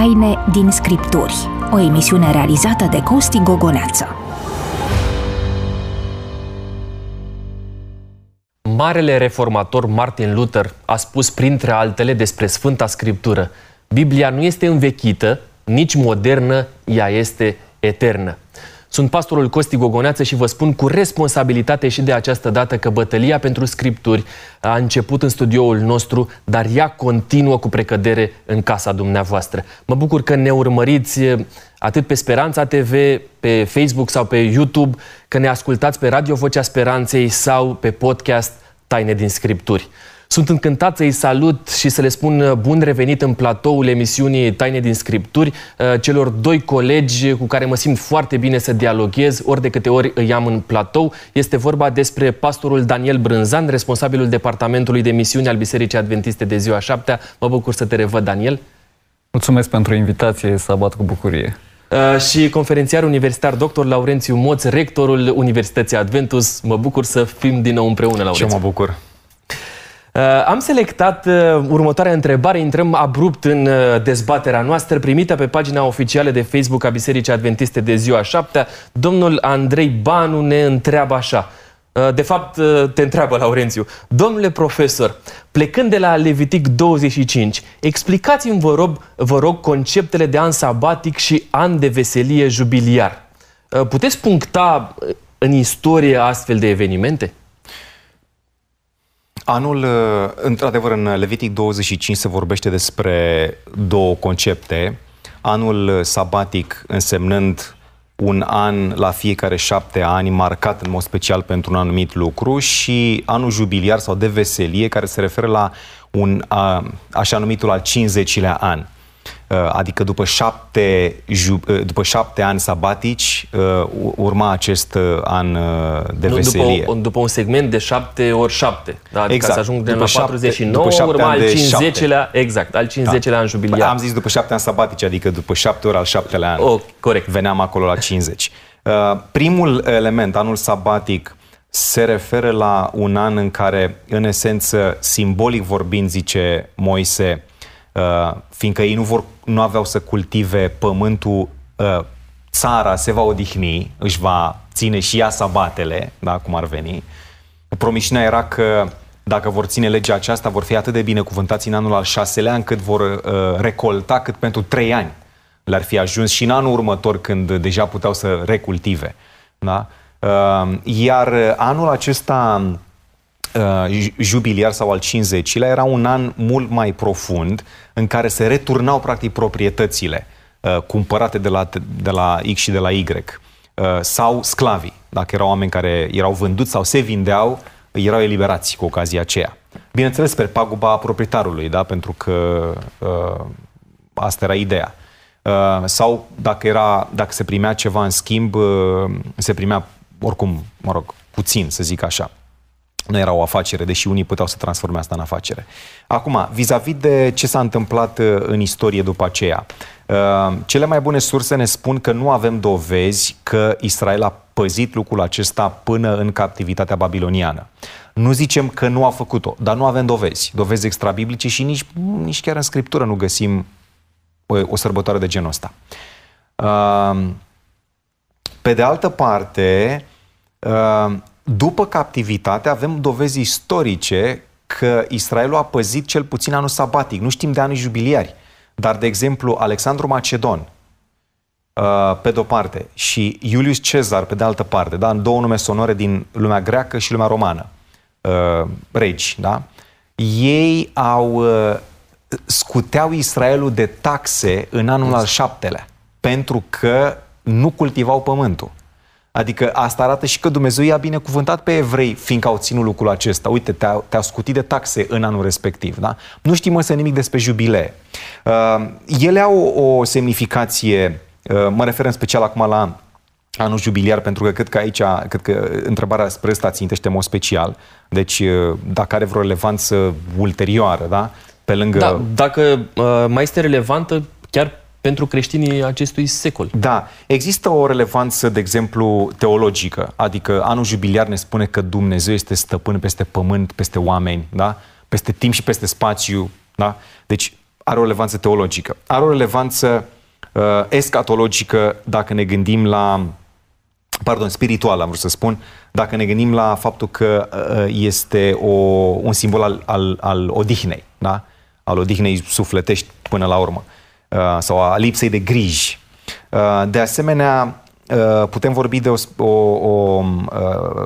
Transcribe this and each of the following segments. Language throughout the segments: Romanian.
Taine din Scripturi, o emisiune realizată de Costi Gogoneață. Marele reformator Martin Luther a spus printre altele despre Sfânta Scriptură Biblia nu este învechită, nici modernă, ea este eternă. Sunt pastorul Costi Gogoneață și vă spun cu responsabilitate și de această dată că bătălia pentru scripturi a început în studioul nostru, dar ea continuă cu precădere în casa dumneavoastră. Mă bucur că ne urmăriți atât pe Speranța TV, pe Facebook sau pe YouTube, că ne ascultați pe Radio Vocea Speranței sau pe podcast Taine din Scripturi. Sunt încântat să-i salut și să le spun uh, bun revenit în platoul emisiunii Taine din Scripturi uh, celor doi colegi cu care mă simt foarte bine să dialoghez ori de câte ori îi am în platou. Este vorba despre pastorul Daniel Brânzan, responsabilul departamentului de misiuni al Bisericii Adventiste de ziua 7 Mă bucur să te revăd, Daniel. Mulțumesc pentru invitație, să abat cu bucurie. Uh, și conferențiar universitar dr. Laurențiu Moț, rectorul Universității Adventus. Mă bucur să fim din nou împreună, Laurențiu. Și mă bucur. Uh, am selectat uh, următoarea întrebare, intrăm abrupt în uh, dezbaterea noastră, primită pe pagina oficială de Facebook a Bisericii Adventiste de ziua 7 Domnul Andrei Banu ne întreabă așa. Uh, de fapt, uh, te întreabă, Laurențiu. Domnule profesor, plecând de la Levitic 25, explicați-mi, vă rog, vă rog, conceptele de an sabatic și an de veselie jubiliar. Uh, puteți puncta în istorie astfel de evenimente? Anul, într-adevăr, în Levitic 25 se vorbește despre două concepte. Anul sabatic însemnând un an la fiecare șapte ani marcat în mod special pentru un anumit lucru și anul jubiliar sau de veselie care se referă la un a, așa numitul al 50-lea an. Uh, adică după șapte, uh, după șapte ani sabatici uh, urma acest an de nu, veselie. După, după un segment de șapte ori șapte. Da? Adică exact. să ajung de la 49, după urma al 50-lea, exact, al 50-lea da. an jubiliar. Am zis după șapte ani sabatici, adică după șapte ori al șaptelea an. Oh, corect. Veneam acolo la 50. Primul element, anul sabatic, se referă la un an în care, în esență, simbolic vorbind, zice Moise, Uh, fiindcă ei nu, vor, nu aveau să cultive pământul, uh, țara se va odihni, își va ține și ea sabatele, da, cum ar veni. Promisiunea era că dacă vor ține legea aceasta, vor fi atât de binecuvântați în anul al șaselea, încât vor uh, recolta cât pentru trei ani le-ar fi ajuns și în anul următor, când deja puteau să recultive. Da? Uh, iar anul acesta uh, jubiliar sau al 50-lea era un an mult mai profund în care se returnau practic proprietățile uh, cumpărate de la, de la X și de la Y uh, sau sclavii, dacă erau oameni care erau vânduți sau se vindeau, erau eliberați cu ocazia aceea. Bineînțeles, pe paguba proprietarului, da? pentru că uh, asta era ideea. Uh, sau dacă, era, dacă se primea ceva în schimb, uh, se primea oricum, mă rog, puțin, să zic așa nu era o afacere, deși unii puteau să transforme asta în afacere. Acum, vis-a-vis de ce s-a întâmplat uh, în istorie după aceea, uh, cele mai bune surse ne spun că nu avem dovezi că Israel a păzit lucrul acesta până în captivitatea babiloniană. Nu zicem că nu a făcut-o, dar nu avem dovezi, dovezi extrabiblice și nici, nici chiar în scriptură nu găsim o, uh, o sărbătoare de genul ăsta. Pe de altă parte, după captivitate avem dovezi istorice că Israelul a păzit cel puțin anul sabatic. Nu știm de ani jubiliari. Dar, de exemplu, Alexandru Macedon, uh, pe de-o parte, și Iulius Cezar, pe de altă parte, da? în două nume sonore din lumea greacă și lumea romană, uh, regi, da? ei au uh, scuteau Israelul de taxe în anul al șaptelea, pentru că nu cultivau pământul. Adică asta arată și că Dumnezeu i-a binecuvântat pe evrei, fiindcă au ținut lucrul acesta. Uite, te-a, te scutit de taxe în anul respectiv. Da? Nu știm însă nimic despre jubilee. Uh, ele au o, o semnificație, uh, mă refer în special acum la anul jubiliar, pentru că cred că aici, cred că întrebarea spre asta țintește mod special. Deci, uh, dacă are vreo relevanță ulterioară, da? Pe lângă... Da, dacă uh, mai este relevantă, chiar pentru creștinii acestui secol. Da, există o relevanță, de exemplu, teologică, adică anul jubiliar ne spune că Dumnezeu este stăpân peste pământ, peste oameni, da? peste timp și peste spațiu. Da? Deci are o relevanță teologică. Are o relevanță uh, escatologică dacă ne gândim la pardon, spiritual am vrut să spun, dacă ne gândim la faptul că uh, este o, un simbol al, al, al odihnei, da? al odihnei sufletești până la urmă, uh, sau a lipsei de griji. Uh, de asemenea, putem vorbi de o, o, o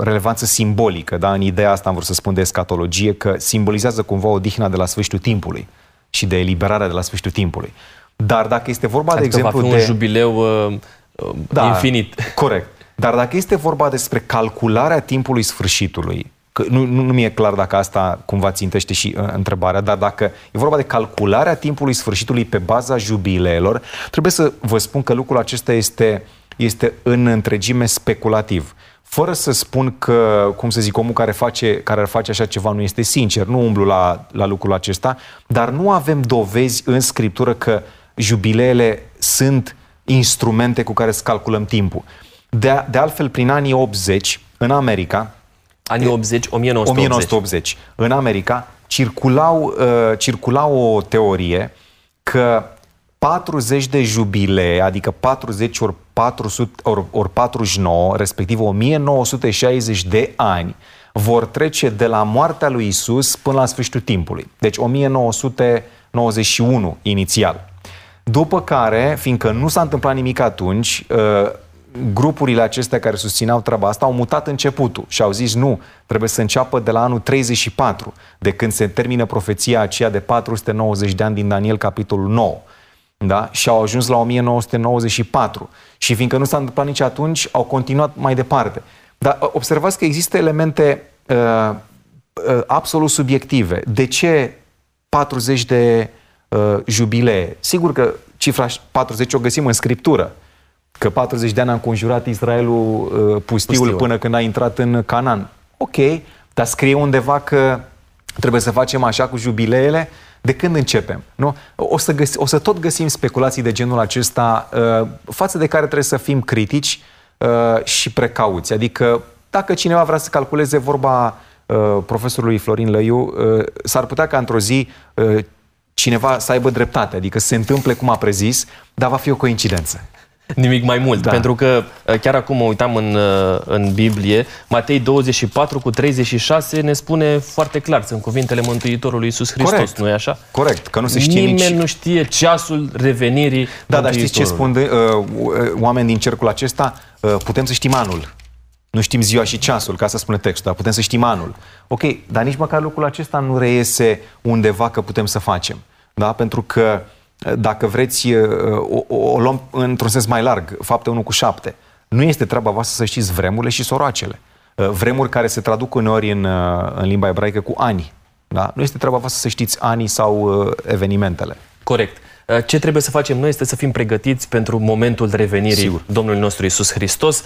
relevanță simbolică, da? în ideea asta am vrut să spun de escatologie, că simbolizează cumva odihna de la sfârșitul timpului și de eliberarea de la sfârșitul timpului. Dar dacă este vorba, adică de exemplu, va fi de... un jubileu uh, da, infinit. Corect. Dar dacă este vorba despre calcularea timpului sfârșitului, că nu, nu, nu mi-e clar dacă asta cumva țintește și uh, întrebarea, dar dacă e vorba de calcularea timpului sfârșitului pe baza jubileelor, trebuie să vă spun că lucrul acesta este, este în întregime speculativ. Fără să spun că, cum să zic, omul care, face, care ar face așa ceva nu este sincer, nu umblu la, la lucrul acesta, dar nu avem dovezi în scriptură că jubileele sunt instrumente cu care să calculăm timpul. De, de altfel, prin anii 80, în America... Anii 80, 1980. 1980. În America circulau, uh, circula o teorie că 40 de jubilee, adică 40 ori, 400, ori, ori 49, respectiv 1960 de ani, vor trece de la moartea lui Isus până la sfârșitul timpului. Deci 1991 inițial. După care, fiindcă nu s-a întâmplat nimic atunci, uh, grupurile acestea care susțineau treaba asta au mutat începutul și au zis nu, trebuie să înceapă de la anul 34, de când se termină profeția aceea de 490 de ani din Daniel, capitolul 9. Da? Și au ajuns la 1994. Și fiindcă nu s-a întâmplat nici atunci, au continuat mai departe. Dar uh, observați că există elemente uh, uh, absolut subiective. De ce 40 de uh, jubilee? Sigur că cifra 40 o găsim în Scriptură că 40 de ani a înconjurat Israelul uh, pustiul, pustiul până când a intrat în Canaan. Ok, dar scrie undeva că trebuie să facem așa cu jubileele, de când începem? Nu? O, să găsi, o să tot găsim speculații de genul acesta uh, față de care trebuie să fim critici uh, și precauți. Adică dacă cineva vrea să calculeze vorba uh, profesorului Florin Lăiu, uh, s-ar putea ca într-o zi uh, cineva să aibă dreptate, adică să se întâmple cum a prezis, dar va fi o coincidență. Nimic mai mult, da. pentru că uh, chiar acum mă uitam în, uh, în Biblie, Matei 24 cu 36 ne spune foarte clar, sunt cuvintele Mântuitorului Iisus Hristos, Corect. nu e așa? Corect, că nu se știe Nimeni nici... nu știe ceasul revenirii Da, dar știți ce spun de, uh, oameni din cercul acesta? Uh, putem să știm anul. Nu știm ziua și ceasul, ca să spune textul, dar putem să știm anul. Ok, dar nici măcar lucrul acesta nu reiese undeva că putem să facem. Da? Pentru că uh, dacă vreți, o, o, o luăm într-un sens mai larg, fapte 1 cu 7. Nu este treaba voastră să știți vremurile și soroacele. Vremuri care se traduc uneori în, în limba ebraică cu ani. Da? Nu este treaba voastră să știți anii sau evenimentele. Corect. Ce trebuie să facem noi este să fim pregătiți pentru momentul revenirii Sigur. Domnului nostru Isus Hristos.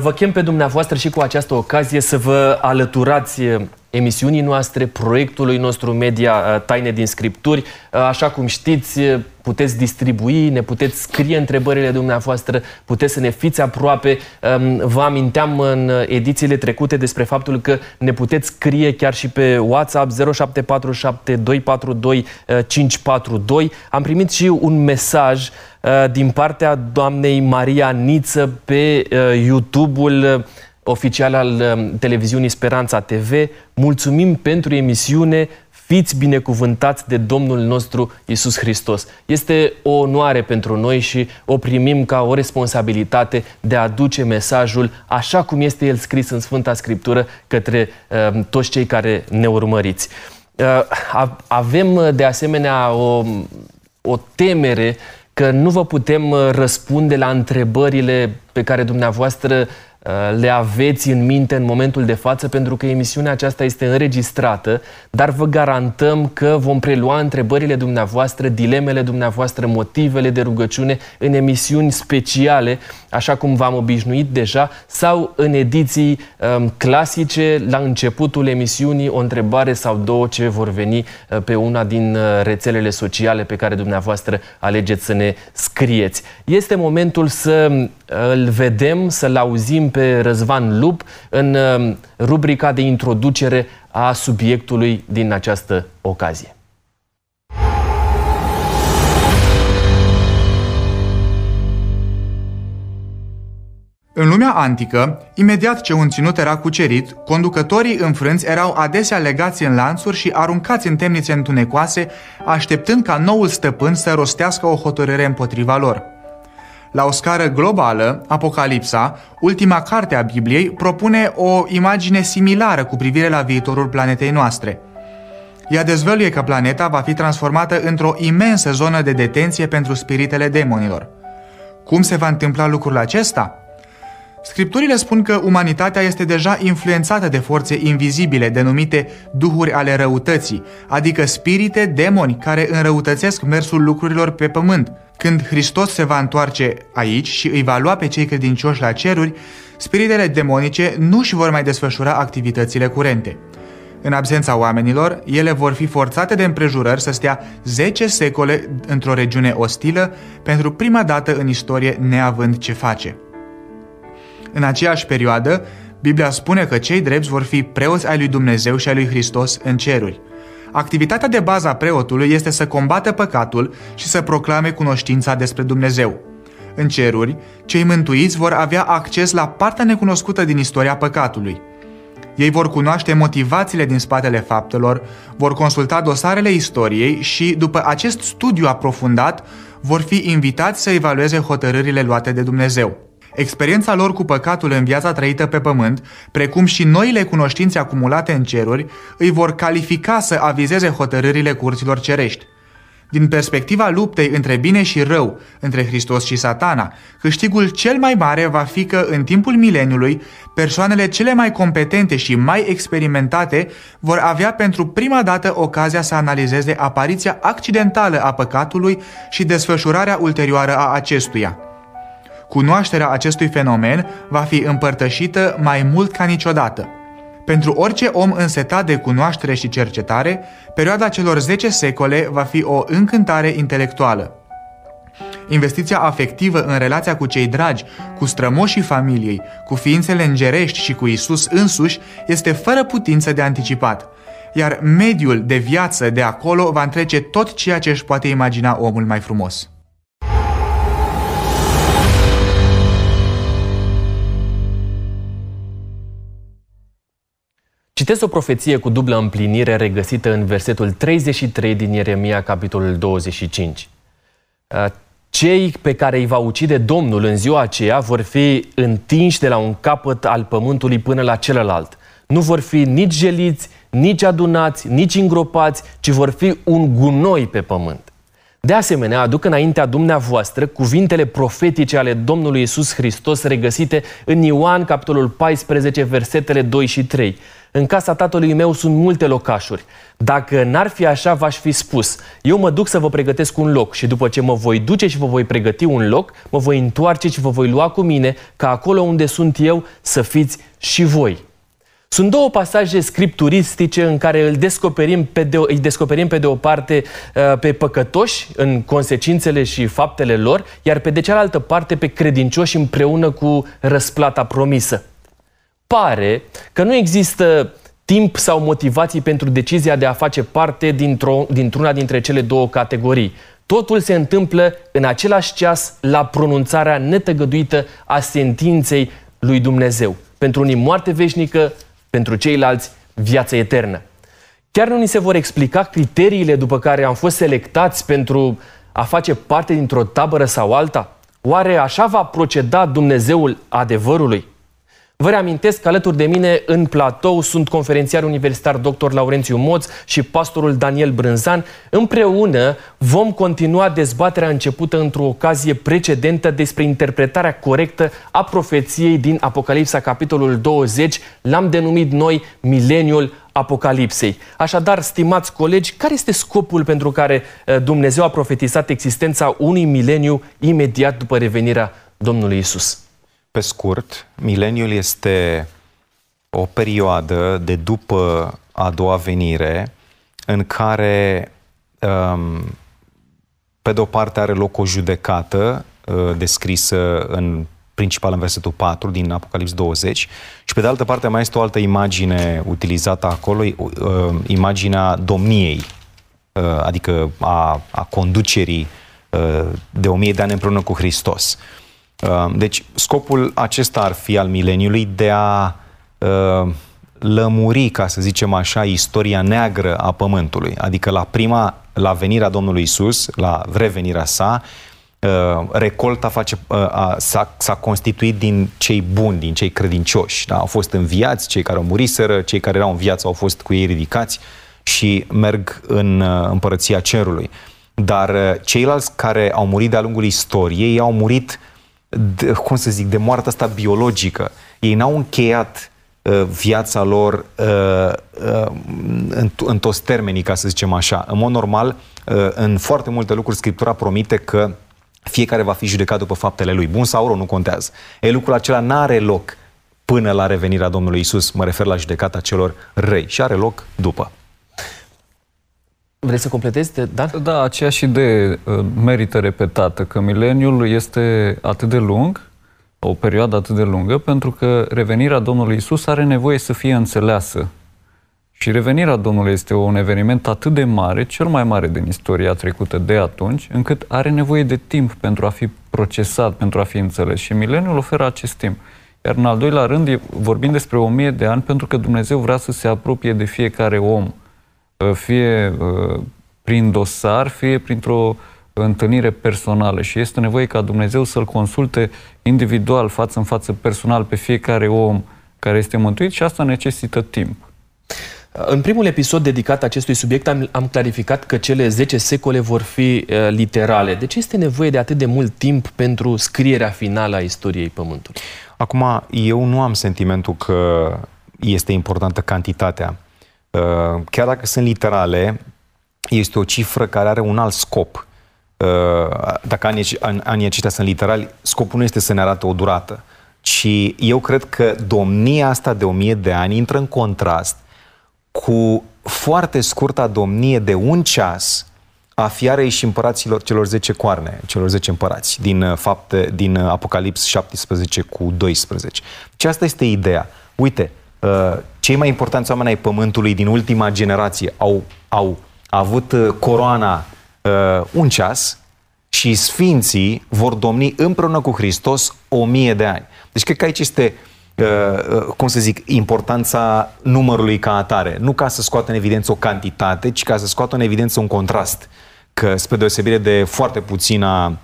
Vă chem pe dumneavoastră și cu această ocazie să vă alăturați emisiunii noastre, proiectului nostru media uh, Taine din Scripturi. Uh, așa cum știți, uh, puteți distribui, ne puteți scrie întrebările dumneavoastră, puteți să ne fiți aproape. Um, vă aminteam în edițiile trecute despre faptul că ne puteți scrie chiar și pe WhatsApp 0747 242 542. Am primit și un mesaj din partea doamnei Maria Niță pe YouTube-ul oficial al um, televiziunii Speranța TV. Mulțumim pentru emisiune, fiți binecuvântați de Domnul nostru Isus Hristos. Este o onoare pentru noi și o primim ca o responsabilitate de a duce mesajul așa cum este el scris în Sfânta Scriptură către uh, toți cei care ne urmăriți. Uh, avem de asemenea o, o temere că nu vă putem uh, răspunde la întrebările pe care dumneavoastră Uh, le aveți în minte în momentul de față, pentru că emisiunea aceasta este înregistrată, dar vă garantăm că vom prelua întrebările dumneavoastră, dilemele dumneavoastră, motivele de rugăciune în emisiuni speciale, așa cum v-am obișnuit deja, sau în ediții um, clasice, la începutul emisiunii, o întrebare sau două ce vor veni uh, pe una din uh, rețelele sociale pe care dumneavoastră alegeți să ne scrieți. Este momentul să îl vedem, să-l auzim pe Răzvan Lup în um, rubrica de introducere a subiectului din această ocazie. În lumea antică, imediat ce un ținut era cucerit, conducătorii înfrânți erau adesea legați în lanțuri și aruncați în temnițe întunecoase, așteptând ca noul stăpân să rostească o hotărâre împotriva lor. La o scară globală, Apocalipsa, ultima carte a Bibliei, propune o imagine similară cu privire la viitorul planetei noastre. Ea dezvăluie că planeta va fi transformată într-o imensă zonă de detenție pentru spiritele demonilor. Cum se va întâmpla lucrul acesta? Scripturile spun că umanitatea este deja influențată de forțe invizibile denumite duhuri ale răutății, adică spirite, demoni care înrăutățesc mersul lucrurilor pe pământ. Când Hristos se va întoarce aici și îi va lua pe cei credincioși la ceruri, spiritele demonice nu își vor mai desfășura activitățile curente. În absența oamenilor, ele vor fi forțate de împrejurări să stea 10 secole într-o regiune ostilă, pentru prima dată în istorie neavând ce face. În aceeași perioadă, Biblia spune că cei drepți vor fi preoți ai lui Dumnezeu și ai lui Hristos în ceruri. Activitatea de bază a preotului este să combată păcatul și să proclame cunoștința despre Dumnezeu. În ceruri, cei mântuiți vor avea acces la partea necunoscută din istoria păcatului. Ei vor cunoaște motivațiile din spatele faptelor, vor consulta dosarele istoriei și, după acest studiu aprofundat, vor fi invitați să evalueze hotărârile luate de Dumnezeu. Experiența lor cu păcatul în viața trăită pe pământ, precum și noile cunoștințe acumulate în ceruri, îi vor califica să avizeze hotărârile curților cerești. Din perspectiva luptei între bine și rău, între Hristos și satana, câștigul cel mai mare va fi că în timpul mileniului, persoanele cele mai competente și mai experimentate vor avea pentru prima dată ocazia să analizeze apariția accidentală a păcatului și desfășurarea ulterioară a acestuia. Cunoașterea acestui fenomen va fi împărtășită mai mult ca niciodată. Pentru orice om însetat de cunoaștere și cercetare, perioada celor 10 secole va fi o încântare intelectuală. Investiția afectivă în relația cu cei dragi, cu strămoșii familiei, cu ființele îngerești și cu Isus însuși este fără putință de anticipat, iar mediul de viață de acolo va întrece tot ceea ce își poate imagina omul mai frumos. Citesc o profeție cu dublă împlinire regăsită în versetul 33 din Ieremia, capitolul 25. Uh, cei pe care îi va ucide Domnul în ziua aceea vor fi întinși de la un capăt al pământului până la celălalt. Nu vor fi nici jeliți, nici adunați, nici îngropați, ci vor fi un gunoi pe pământ. De asemenea, aduc înaintea dumneavoastră cuvintele profetice ale Domnului Isus Hristos regăsite în Ioan, capitolul 14, versetele 2 și 3. În casa tatălui meu sunt multe locașuri. Dacă n-ar fi așa, v-aș fi spus. Eu mă duc să vă pregătesc un loc și după ce mă voi duce și vă voi pregăti un loc, mă voi întoarce și vă voi lua cu mine, ca acolo unde sunt eu să fiți și voi. Sunt două pasaje scripturistice în care îl descoperim pe de, îi descoperim pe de o parte uh, pe păcătoși în consecințele și faptele lor, iar pe de cealaltă parte pe credincioși împreună cu răsplata promisă pare că nu există timp sau motivații pentru decizia de a face parte dintr-o, dintr-una dintre cele două categorii. Totul se întâmplă în același ceas la pronunțarea netăgăduită a sentinței lui Dumnezeu. Pentru unii moarte veșnică, pentru ceilalți viață eternă. Chiar nu ni se vor explica criteriile după care am fost selectați pentru a face parte dintr-o tabără sau alta? Oare așa va proceda Dumnezeul adevărului? Vă reamintesc că alături de mine în platou sunt conferențiar universitar dr. Laurențiu Moț și pastorul Daniel Brânzan. Împreună vom continua dezbaterea începută într-o ocazie precedentă despre interpretarea corectă a profeției din Apocalipsa, capitolul 20. L-am denumit noi Mileniul Apocalipsei. Așadar, stimați colegi, care este scopul pentru care eh, Dumnezeu a profetizat existența unui mileniu imediat după revenirea Domnului Isus? Pe scurt, mileniul este o perioadă de după a doua venire în care um, pe de o parte are loc o judecată uh, descrisă în principal în versetul 4 din Apocalips 20 și pe de altă parte mai este o altă imagine utilizată acolo, uh, imaginea domniei, uh, adică a, a conducerii uh, de o mie de ani împreună cu Hristos. Uh, deci scopul acesta ar fi al mileniului de a uh, lămuri, ca să zicem așa, istoria neagră a Pământului. Adică la prima, la venirea Domnului Isus, la revenirea sa, uh, recolta face, s-a, s-a constituit din cei buni, din cei credincioși. Da? Au fost înviați, cei care au muriseră, cei care erau în viață au fost cu ei ridicați și merg în împărăția cerului. Dar ceilalți care au murit de-a lungul istoriei au murit de, cum să zic, de moartea asta biologică. Ei n-au încheiat uh, viața lor uh, uh, în, în toți termenii, ca să zicem așa. În mod normal, uh, în foarte multe lucruri, Scriptura promite că fiecare va fi judecat după faptele lui. Bun sau rău, nu contează. E lucrul acela n-are loc până la revenirea Domnului Isus, mă refer la judecata celor răi, și are loc după. Vrei să completezi, Dan? Da, aceeași idee uh, merită repetată, că mileniul este atât de lung, o perioadă atât de lungă, pentru că revenirea Domnului Isus are nevoie să fie înțeleasă. Și revenirea Domnului este un eveniment atât de mare, cel mai mare din istoria trecută de atunci, încât are nevoie de timp pentru a fi procesat, pentru a fi înțeles. Și mileniul oferă acest timp. Iar în al doilea rând, vorbim despre o mie de ani, pentru că Dumnezeu vrea să se apropie de fiecare om Uh, fie uh, prin dosar, fie printr-o întâlnire personală și este nevoie ca Dumnezeu să-l consulte individual, față în față, personal, pe fiecare om care este mântuit și asta necesită timp. În primul episod dedicat acestui subiect am, am clarificat că cele 10 secole vor fi uh, literale. De ce este nevoie de atât de mult timp pentru scrierea finală a istoriei Pământului? Acum, eu nu am sentimentul că este importantă cantitatea. Uh, chiar dacă sunt literale, este o cifră care are un alt scop. Uh, dacă anii, anii aceștia sunt literali, scopul nu este să ne arate o durată, ci eu cred că domnia asta de o mie de ani intră în contrast cu foarte scurta domnie de un ceas a fiarei și împăraților celor 10 coarne, celor 10 împărați, din, uh, fapte, din Apocalips 17 cu 12. Și asta este ideea. Uite, Uh, cei mai importanți oameni ai Pământului din ultima generație au, au avut uh, coroana uh, un ceas și sfinții vor domni împreună cu Hristos o mie de ani. Deci cred că aici este, uh, cum să zic, importanța numărului ca atare. Nu ca să scoată în evidență o cantitate, ci ca să scoată în evidență un contrast. Că spre deosebire de foarte puțina,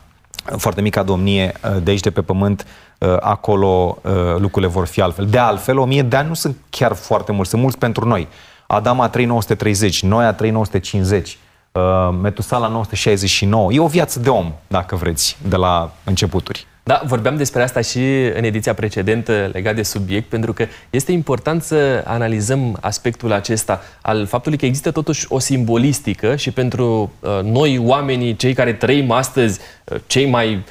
foarte mica domnie de aici de pe pământ, Uh, acolo uh, lucrurile vor fi altfel. De altfel, 1000 de ani nu sunt chiar foarte mulți, sunt mulți pentru noi. Adam a 3930, Noia 3950, uh, Metusala 969. E o viață de om, dacă vreți, de la începuturi. Da, vorbeam despre asta și în ediția precedentă legat de subiect, pentru că este important să analizăm aspectul acesta al faptului că există totuși o simbolistică și pentru uh, noi oamenii, cei care trăim astăzi, uh, cei mai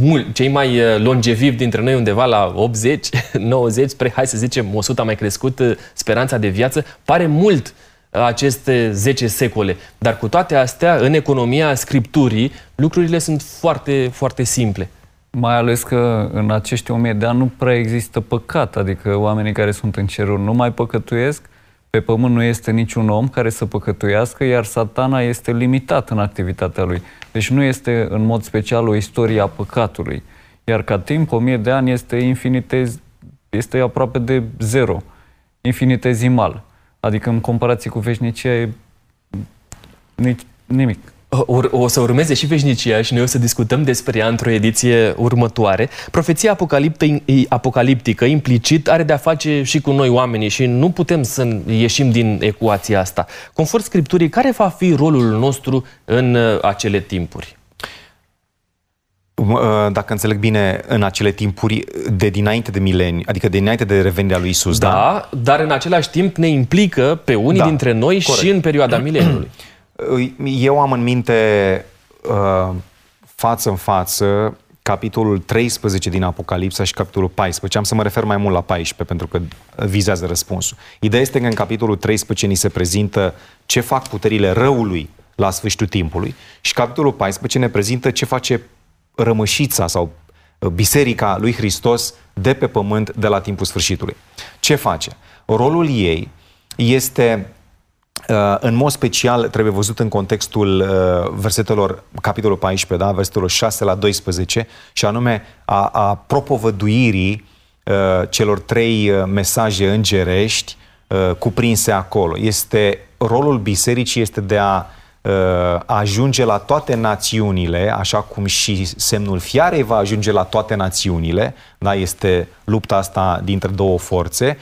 mul, cei mai uh, longevivi dintre noi undeva la 80, 90, spre, hai să zicem, 100 a mai crescut uh, speranța de viață, pare mult uh, aceste 10 secole. Dar cu toate astea, în economia scripturii, lucrurile sunt foarte, foarte simple. Mai ales că în acești o mie de ani nu prea există păcat, adică oamenii care sunt în ceruri nu mai păcătuiesc, pe pământ nu este niciun om care să păcătuiască, iar satana este limitat în activitatea lui. Deci nu este în mod special o istorie a păcatului. Iar ca timp, o mie de ani este infinitez, este aproape de zero, infinitezimal. Adică în comparație cu veșnicia e nici nimic. O, o să urmeze și veșnicia și noi o să discutăm despre ea într-o ediție următoare. Profeția apocaliptică, implicit, are de-a face și cu noi oamenii și nu putem să ieșim din ecuația asta. Conform Scripturii, care va fi rolul nostru în uh, acele timpuri? Uh, dacă înțeleg bine, în acele timpuri de dinainte de mileni, adică de dinainte de revenirea lui Isus, da? Da, dar în același timp ne implică pe unii da, dintre noi corect. și în perioada mileniului. Eu am în minte uh, față în față capitolul 13 din Apocalipsa și capitolul 14. Am să mă refer mai mult la 14 pentru că vizează răspunsul. Ideea este că în capitolul 13 ni se prezintă ce fac puterile răului la sfârșitul timpului și capitolul 14 ne prezintă ce face rămășița sau uh, biserica lui Hristos de pe pământ de la timpul sfârșitului. Ce face? Rolul ei este Uh, în mod special trebuie văzut în contextul uh, versetelor, capitolul 14, da, versetelor 6 la 12, și anume a, a propovăduirii uh, celor trei mesaje îngerești cuprinse acolo. Este rolul bisericii este de a ajunge la toate națiunile, așa cum și semnul fiarei va ajunge la toate națiunile, da, este lupta asta dintre două forțe,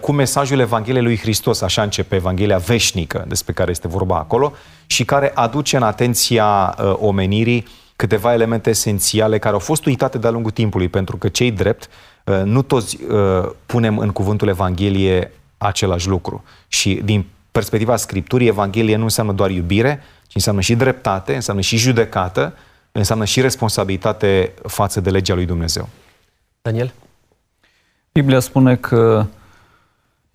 cu mesajul Evangheliei lui Hristos, așa începe Evanghelia veșnică despre care este vorba acolo și care aduce în atenția uh, omenirii câteva elemente esențiale care au fost uitate de-a lungul timpului, pentru că cei drept uh, nu toți uh, punem în cuvântul Evanghelie același lucru. Și din perspectiva Scripturii, Evanghelie nu înseamnă doar iubire, ci înseamnă și dreptate, înseamnă și judecată, înseamnă și responsabilitate față de legea lui Dumnezeu. Daniel? Biblia spune că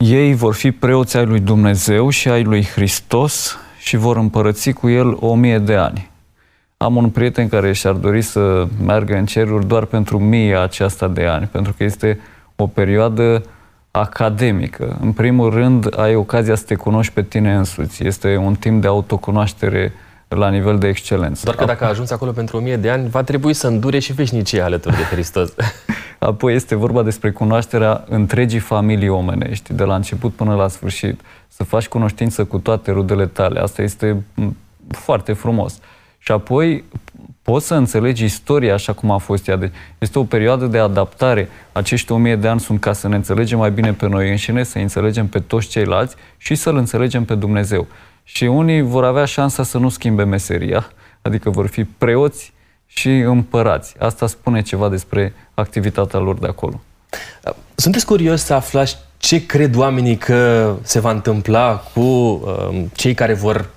ei vor fi preoți ai lui Dumnezeu și ai lui Hristos și vor împărăți cu el o mie de ani. Am un prieten care și-ar dori să meargă în ceruri doar pentru mie aceasta de ani, pentru că este o perioadă academică. În primul rând, ai ocazia să te cunoști pe tine însuți. Este un timp de autocunoaștere la nivel de excelență. Doar că dacă a ajuns acolo pentru o mie de ani, va trebui să îndure și veșnicie alături de Hristos. Apoi este vorba despre cunoașterea întregii familii omenești, de la început până la sfârșit. Să faci cunoștință cu toate rudele tale. Asta este foarte frumos. Și apoi poți să înțelegi istoria așa cum a fost ea. Deci este o perioadă de adaptare. Acești o mie de ani sunt ca să ne înțelegem mai bine pe noi înșine, să înțelegem pe toți ceilalți și să-L înțelegem pe Dumnezeu. Și unii vor avea șansa să nu schimbe meseria, adică vor fi preoți și împărați. Asta spune ceva despre activitatea lor de acolo. Sunteți curios să aflați ce cred oamenii că se va întâmpla cu uh, cei care vor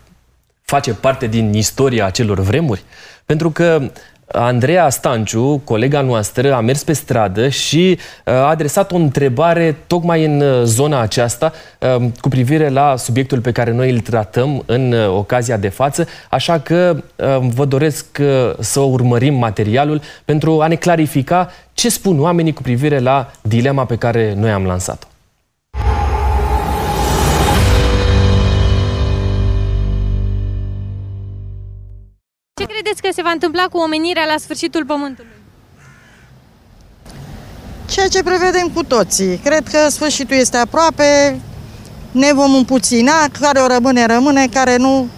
face parte din istoria acelor vremuri? Pentru că Andreea Stanciu, colega noastră, a mers pe stradă și uh, a adresat o întrebare tocmai în uh, zona aceasta uh, cu privire la subiectul pe care noi îl tratăm în ocazia de față, așa că vă doresc să urmărim materialul pentru a ne clarifica ce spun oamenii cu privire la dilema pe care noi am lansat-o. Credeți că se va întâmpla cu omenirea la sfârșitul Pământului? Ceea ce prevedem cu toții. Cred că sfârșitul este aproape, ne vom împuțina, care o rămâne, rămâne, care nu,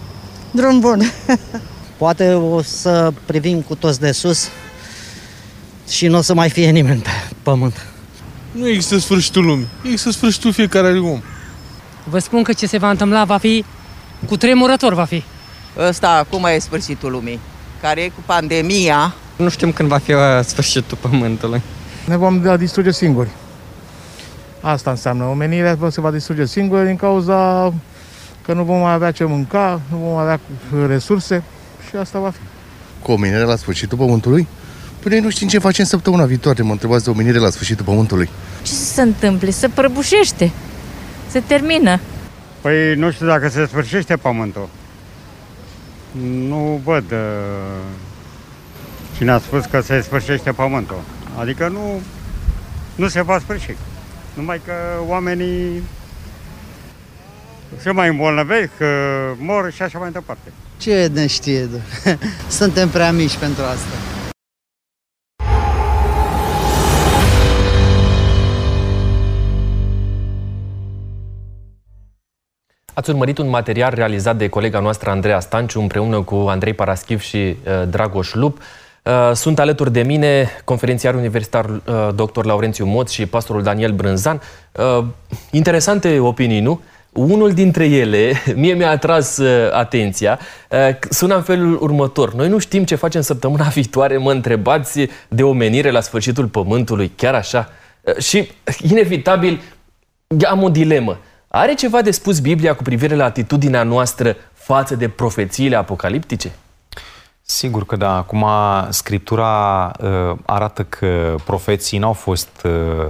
drum bun. Poate o să privim cu toți de sus și nu o să mai fie nimeni pe pământ. Nu există sfârșitul lumii, există sfârșitul fiecare om. Vă spun că ce se va întâmpla va fi cu tremurător va fi. Ăsta acum e sfârșitul lumii care e cu pandemia. Nu știm când va fi uh, sfârșitul Pământului. Ne vom distruge singuri. Asta înseamnă. Omenirea se va distruge singură din cauza că nu vom mai avea ce mânca, nu vom avea resurse și asta va fi. Cu omenirea la sfârșitul Pământului? Păi noi nu știm ce facem săptămâna viitoare, mă întrebați de omenire la sfârșitul Pământului. Ce se întâmple? Se prăbușește. Se termină. Păi nu știu dacă se sfârșește Pământul nu văd uh, cine a spus că se sfârșește pământul. Adică nu, nu se va sfârși. Numai că oamenii se mai îmbolnăvesc, mor și așa mai departe. Ce ne știe? Suntem prea mici pentru asta. Ați urmărit un material realizat de colega noastră Andreea Stanciu împreună cu Andrei Paraschiv și uh, Dragoș Lup. Uh, sunt alături de mine conferențiar universitar uh, dr. Laurențiu Moț și pastorul Daniel Brânzan. Uh, interesante opinii, nu? Unul dintre ele, mie mi-a atras uh, atenția, uh, sună în felul următor. Noi nu știm ce facem săptămâna viitoare, mă întrebați de omenire la sfârșitul pământului, chiar așa? Uh, și, inevitabil, am o dilemă. Are ceva de spus Biblia cu privire la atitudinea noastră față de profețiile apocaliptice? Sigur că da. Acum, Scriptura uh, arată că profeții n-au fost uh,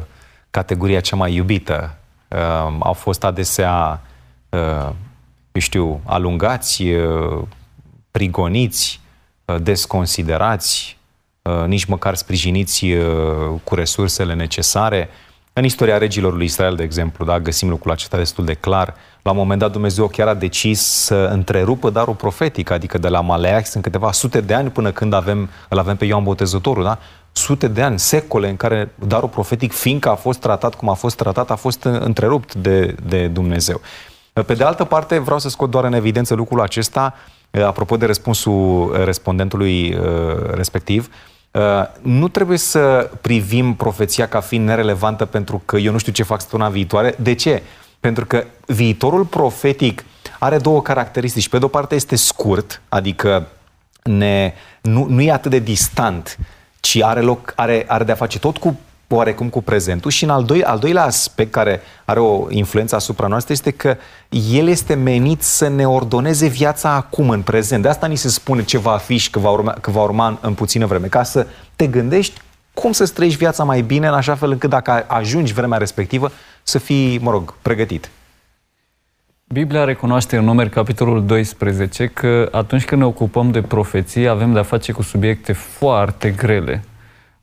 categoria cea mai iubită. Uh, au fost adesea, uh, eu știu, alungați, uh, prigoniți, uh, desconsiderați, uh, nici măcar sprijiniți uh, cu resursele necesare. Uh, în istoria regilor lui Israel, de exemplu, da, găsim lucrul acesta destul de clar. La La un moment dat Dumnezeu chiar a decis să întrerupă darul profetic, adică de la Maleac sunt câteva sute de ani până când avem, îl avem pe Ioan Botezătorul, da? Sute de ani, secole în care darul profetic, fiindcă a fost tratat cum a fost tratat, a fost întrerupt de, de Dumnezeu. Pe de altă parte, vreau să scot doar în evidență lucrul acesta, apropo de răspunsul respondentului uh, respectiv, uh, nu trebuie să privim profeția ca fiind nerelevantă pentru că eu nu știu ce fac săptămâna viitoare. De ce? Pentru că viitorul profetic are două caracteristici. Pe de o parte este scurt, adică ne, nu, nu e atât de distant, ci are, loc, are, are de-a face tot cu oarecum cu prezentul și în al, doi, al doilea aspect care are o influență asupra noastră este că el este menit să ne ordoneze viața acum, în prezent. De asta ni se spune ce va fi și că va urma, că va urma în, în puțină vreme, ca să te gândești cum să trăiești viața mai bine, în așa fel încât dacă ajungi vremea respectivă, să fii, mă rog, pregătit. Biblia recunoaște în numeri capitolul 12 că atunci când ne ocupăm de profeție avem de-a face cu subiecte foarte grele.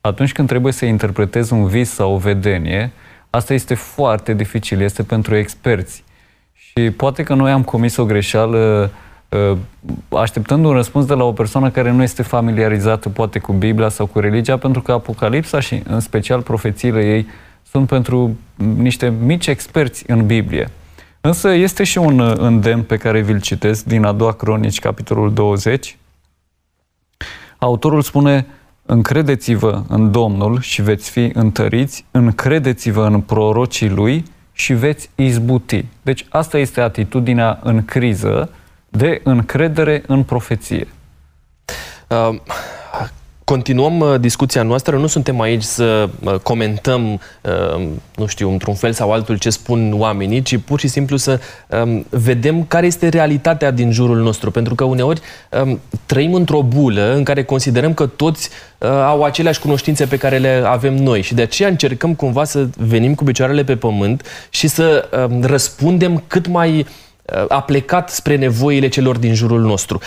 Atunci când trebuie să interpretezi un vis sau o vedenie, asta este foarte dificil, este pentru experți. Și poate că noi am comis o greșeală uh, așteptând un răspuns de la o persoană care nu este familiarizată poate cu Biblia sau cu religia, pentru că Apocalipsa și în special profețiile ei sunt pentru niște mici experți în Biblie. Însă este și un uh, îndemn pe care vi-l citesc din a doua cronici, capitolul 20. Autorul spune, încredeți-vă în Domnul și veți fi întăriți, încredeți-vă în prorocii lui și veți izbuti. Deci asta este atitudinea în criză de încredere în profeție. Uh, Continuăm uh, discuția noastră, nu suntem aici să uh, comentăm, uh, nu știu, într-un fel sau altul ce spun oamenii, ci pur și simplu să um, vedem care este realitatea din jurul nostru. Pentru că uneori um, trăim într-o bulă în care considerăm că toți au aceleași cunoștințe pe care le avem noi și de aceea încercăm cumva să venim cu picioarele pe pământ și să um, răspundem cât mai a plecat spre nevoile celor din jurul nostru.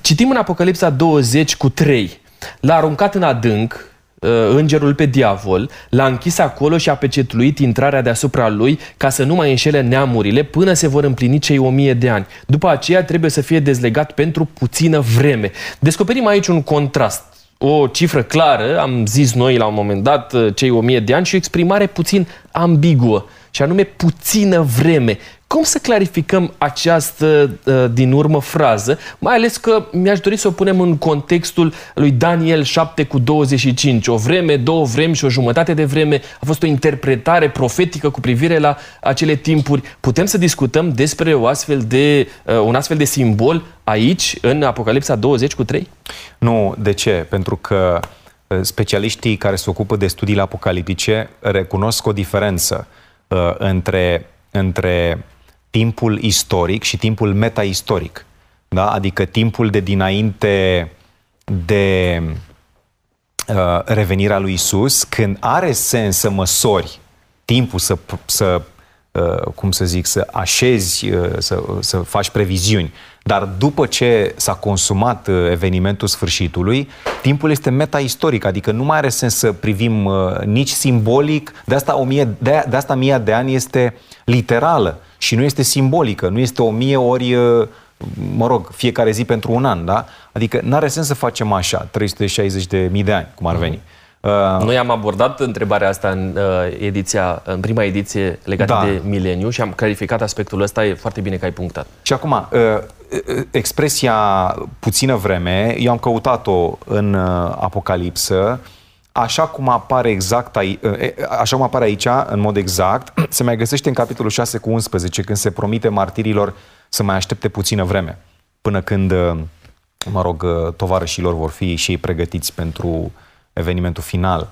Citim în Apocalipsa 20 cu 3 L-a aruncat în adânc, uh, îngerul pe diavol, l-a închis acolo și a pecetluit intrarea deasupra lui ca să nu mai înșele neamurile până se vor împlini cei o mie de ani. După aceea trebuie să fie dezlegat pentru puțină vreme. Descoperim aici un contrast o cifră clară, am zis noi la un moment dat, uh, cei o mie de ani, și o exprimare puțin ambiguă, și anume puțină vreme. Cum să clarificăm această uh, din urmă frază, mai ales că mi-aș dori să o punem în contextul lui Daniel 7 cu 25. O vreme, două vremi și o jumătate de vreme a fost o interpretare profetică cu privire la acele timpuri. Putem să discutăm despre o astfel de, uh, un astfel de simbol aici, în Apocalipsa 20 cu 3? Nu, de ce? Pentru că uh, specialiștii care se ocupă de studiile apocaliptice recunosc o diferență uh, între, între timpul istoric și timpul metaistoric. Da? Adică timpul de dinainte de uh, revenirea lui Isus, când are sens să măsori timpul, să, să uh, cum să zic, să așezi, uh, să, să faci previziuni. Dar după ce s-a consumat uh, evenimentul sfârșitului, timpul este metaistoric, adică nu mai are sens să privim uh, nici simbolic, de asta, o mie, de, de asta mia de ani este literală și nu este simbolică, nu este o mie ori, uh, mă rog, fiecare zi pentru un an, da? Adică nu are sens să facem așa, 360 de mii de ani, cum ar mhm. veni. Uh, Noi am abordat întrebarea asta în, uh, ediția, în prima ediție legată da. de mileniu și am clarificat aspectul ăsta, e foarte bine că ai punctat. Și acum, uh, uh expresia puțină vreme, eu am căutat-o în uh, Apocalipsă, așa cum apare exact aici, așa cum apare aici, în mod exact, se mai găsește în capitolul 6 cu 11, când se promite martirilor să mai aștepte puțină vreme, până când, mă rog, tovarășilor vor fi și ei pregătiți pentru evenimentul final.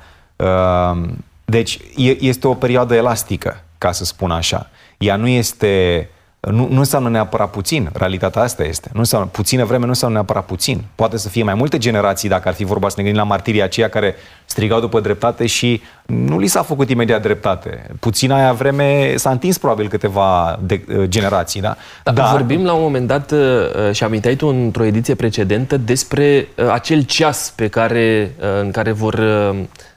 Deci, este o perioadă elastică, ca să spun așa. Ea nu este nu, nu înseamnă neapărat puțin. Realitatea asta este. Nu înseamnă, puțină vreme nu înseamnă neapărat puțin. Poate să fie mai multe generații, dacă ar fi vorba să ne gândim la martirii aceia care strigau după dreptate și nu li s-a făcut imediat dreptate. Puțin aia vreme s-a întins probabil câteva de, uh, generații, da? da Dar vorbim la un moment dat uh, și aminteai tu într-o ediție precedentă despre uh, acel ceas pe care, în care vor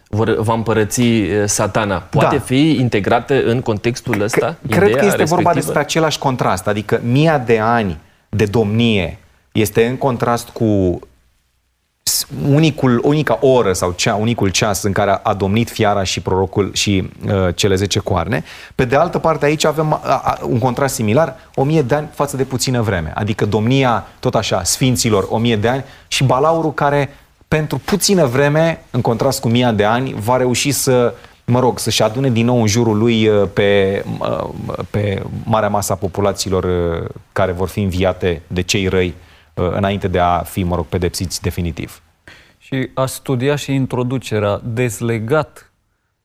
vor, va împărăți uh, satana. Poate Da. fi integrată în contextul ăsta? Cred că ideea este vorba respectivă? despre același contrast, adică mia de ani de domnie este în contrast cu s- unicul, unica oră sau cea, unicul ceas în care a, a domnit fiara și prorocul și uh, cele 10 coarne. Pe de altă parte, aici avem a, a, un contrast similar, o mie de ani față de puțină vreme. Adică domnia, tot așa, sfinților, o mie de ani și balaurul care pentru puțină vreme, în contrast cu mia de ani, va reuși să mă rog, să-și adune din nou în jurul lui uh, pe, uh, pe marea masă a populațiilor uh, care vor fi înviate de cei răi uh, înainte de a fi, mă rog, pedepsiți definitiv. Și a studia și introducerea dezlegat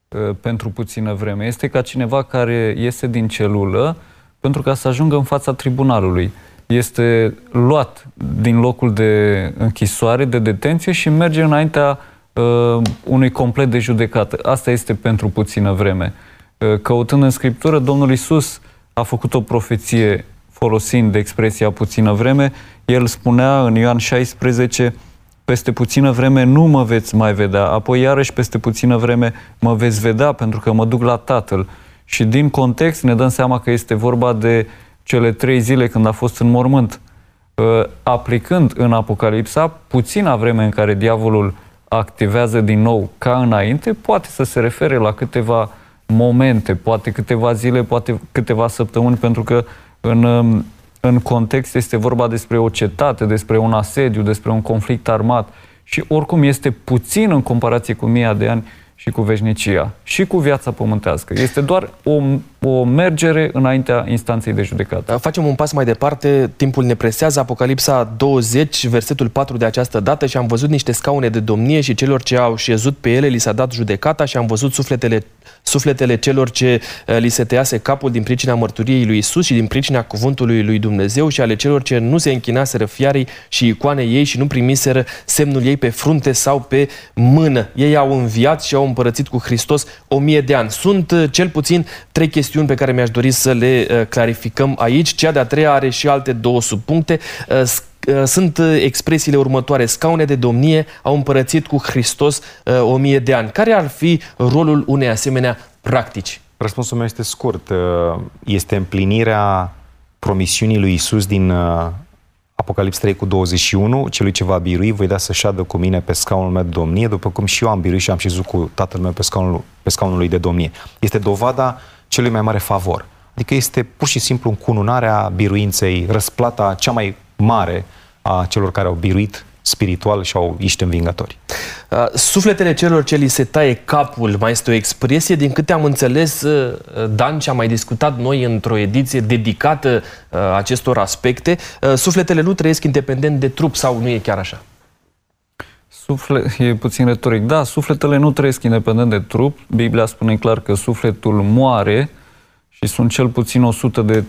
uh, pentru puțină vreme. Este ca cineva care iese din celulă pentru ca să ajungă în fața tribunalului. Este luat din locul de închisoare, de detenție și merge înaintea uh, unui complet de judecată. Asta este pentru puțină vreme. Uh, căutând în Scriptură, Domnul Isus a făcut o profeție folosind de expresia puțină vreme. El spunea în Ioan 16, peste puțină vreme nu mă veți mai vedea, apoi iarăși peste puțină vreme mă veți vedea pentru că mă duc la Tatăl. Și din context ne dăm seama că este vorba de cele trei zile când a fost în mormânt. Uh, Aplicând în Apocalipsa puțina vreme în care diavolul activează din nou ca înainte, poate să se refere la câteva momente, poate câteva zile, poate câteva săptămâni, pentru că în, um, în context este vorba despre o cetate, despre un asediu, despre un conflict armat și oricum este puțin în comparație cu mii de ani și cu veșnicia și cu viața pământească. Este doar o, o mergere înaintea instanței de judecată. Facem un pas mai departe, timpul ne presează, Apocalipsa 20, versetul 4 de această dată și am văzut niște scaune de domnie și celor ce au șezut pe ele li s-a dat judecata și am văzut sufletele, sufletele celor ce uh, li se tăiase capul din pricina mărturiei lui Isus și din pricina cuvântului lui Dumnezeu și ale celor ce nu se închinaseră fiarei și icoanei ei și nu primiseră semnul ei pe frunte sau pe mână. Ei au înviat și au împărățit cu Hristos o mie de ani. Sunt uh, cel puțin trei chestiuni pe care mi-aș dori să le uh, clarificăm aici. Cea de-a treia are și alte două subpuncte. Uh, s- uh, Sunt uh, expresiile următoare. Scaune de domnie au împărățit cu Hristos uh, o mie de ani. Care ar fi rolul unei asemenea practici? Răspunsul meu este scurt. Uh, Este împlinirea promisiunii lui Isus din uh, Apocalips 3 cu 21, celui ce va birui, voi da să șadă cu mine pe scaunul meu de domnie, după cum și eu am biruit și am șezut cu tatăl meu pe scaunul, pe scaunul lui de domnie. Este dovada celui mai mare favor. Adică este pur și simplu încununarea biruinței, răsplata cea mai mare a celor care au biruit spiritual și au iște învingători. Uh, Sufletele celor ce li se taie capul mai este o expresie, din câte am înțeles, uh, Dan, ce am mai discutat noi într-o ediție dedicată uh, acestor aspecte, uh, sufletele nu trăiesc independent de trup sau nu e chiar așa? Sufle, e puțin retoric. Da, sufletele nu trăiesc independent de trup. Biblia spune clar că sufletul moare și sunt cel puțin 100 de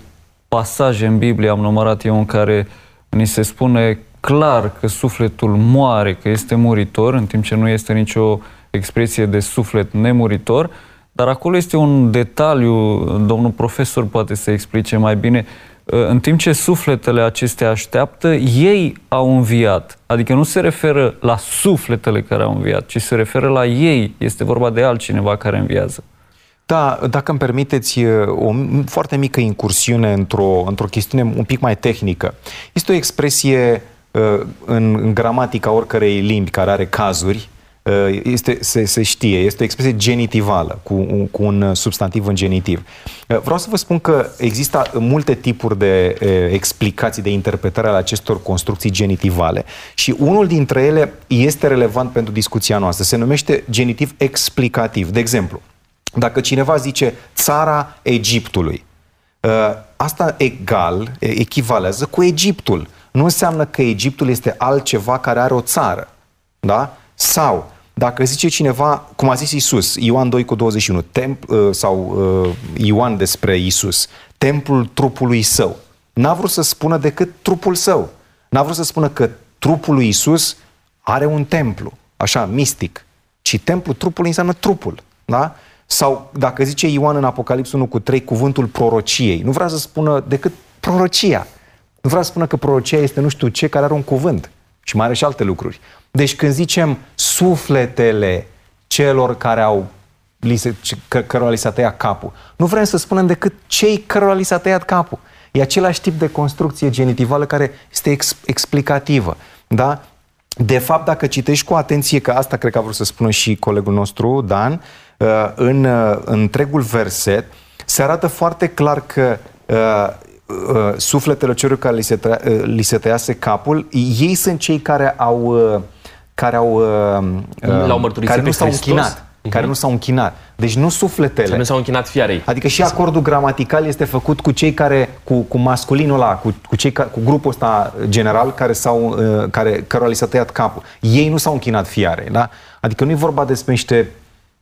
pasaje în Biblie, am numărat eu, în care ni se spune clar că sufletul moare, că este muritor, în timp ce nu este nicio expresie de suflet nemuritor. Dar acolo este un detaliu, domnul profesor poate să explice mai bine, în timp ce sufletele acestea așteaptă, ei au înviat. Adică nu se referă la sufletele care au înviat, ci se referă la ei. Este vorba de altcineva care înviază. Da, dacă îmi permiteți o m- foarte mică incursiune într-o, într-o chestiune un pic mai tehnică. Este o expresie uh, în, în gramatica oricărei limbi care are cazuri, uh, este, se, se știe, este o expresie genitivală, cu un, cu un substantiv în genitiv. Uh, Vreau să vă spun că există multe tipuri de uh, explicații, de interpretare ale acestor construcții genitivale și unul dintre ele este relevant pentru discuția noastră. Se numește genitiv explicativ. De exemplu, dacă cineva zice țara Egiptului, ă, asta egal, e- echivalează cu Egiptul. Nu înseamnă că Egiptul este altceva care are o țară. Da? Sau, dacă zice cineva, cum a zis Isus, Ioan 2 cu 21, temp, ă, sau ă, Ioan despre Isus, templul trupului său, n-a vrut să spună decât trupul său. N-a vrut să spună că trupul lui Isus are un templu, așa, mistic, ci templul trupului înseamnă trupul. Da? Sau dacă zice Ioan în Apocalips 1 cu 3 cuvântul prorociei, nu vrea să spună decât prorocia. Nu vrea să spună că prorocia este nu știu ce care are un cuvânt și mai are și alte lucruri. Deci când zicem sufletele celor care au li se, că, cărora li s-a tăiat capul. Nu vrem să spunem decât cei cărora li s-a tăiat capul. E același tip de construcție genitivală care este ex, explicativă. Da? De fapt, dacă citești cu atenție, că asta cred că a vrut să spună și colegul nostru, Dan, uh, în, uh, în întregul verset, se arată foarte clar că uh, sufletele celor care li se, tă, li se tăiase capul, ei sunt cei care au care au L-au care nu s-au Hristos? închinat uh-huh. care nu s-au închinat. Deci nu sufletele. Să nu s-au închinat fiarei. Adică și acordul gramatical este făcut cu cei care, cu, cu masculinul ăla, cu, cu, cei, cu grupul ăsta general care s-au, care, cărora li s-a tăiat capul. Ei nu s-au închinat fiarei, da? Adică nu e vorba despre niște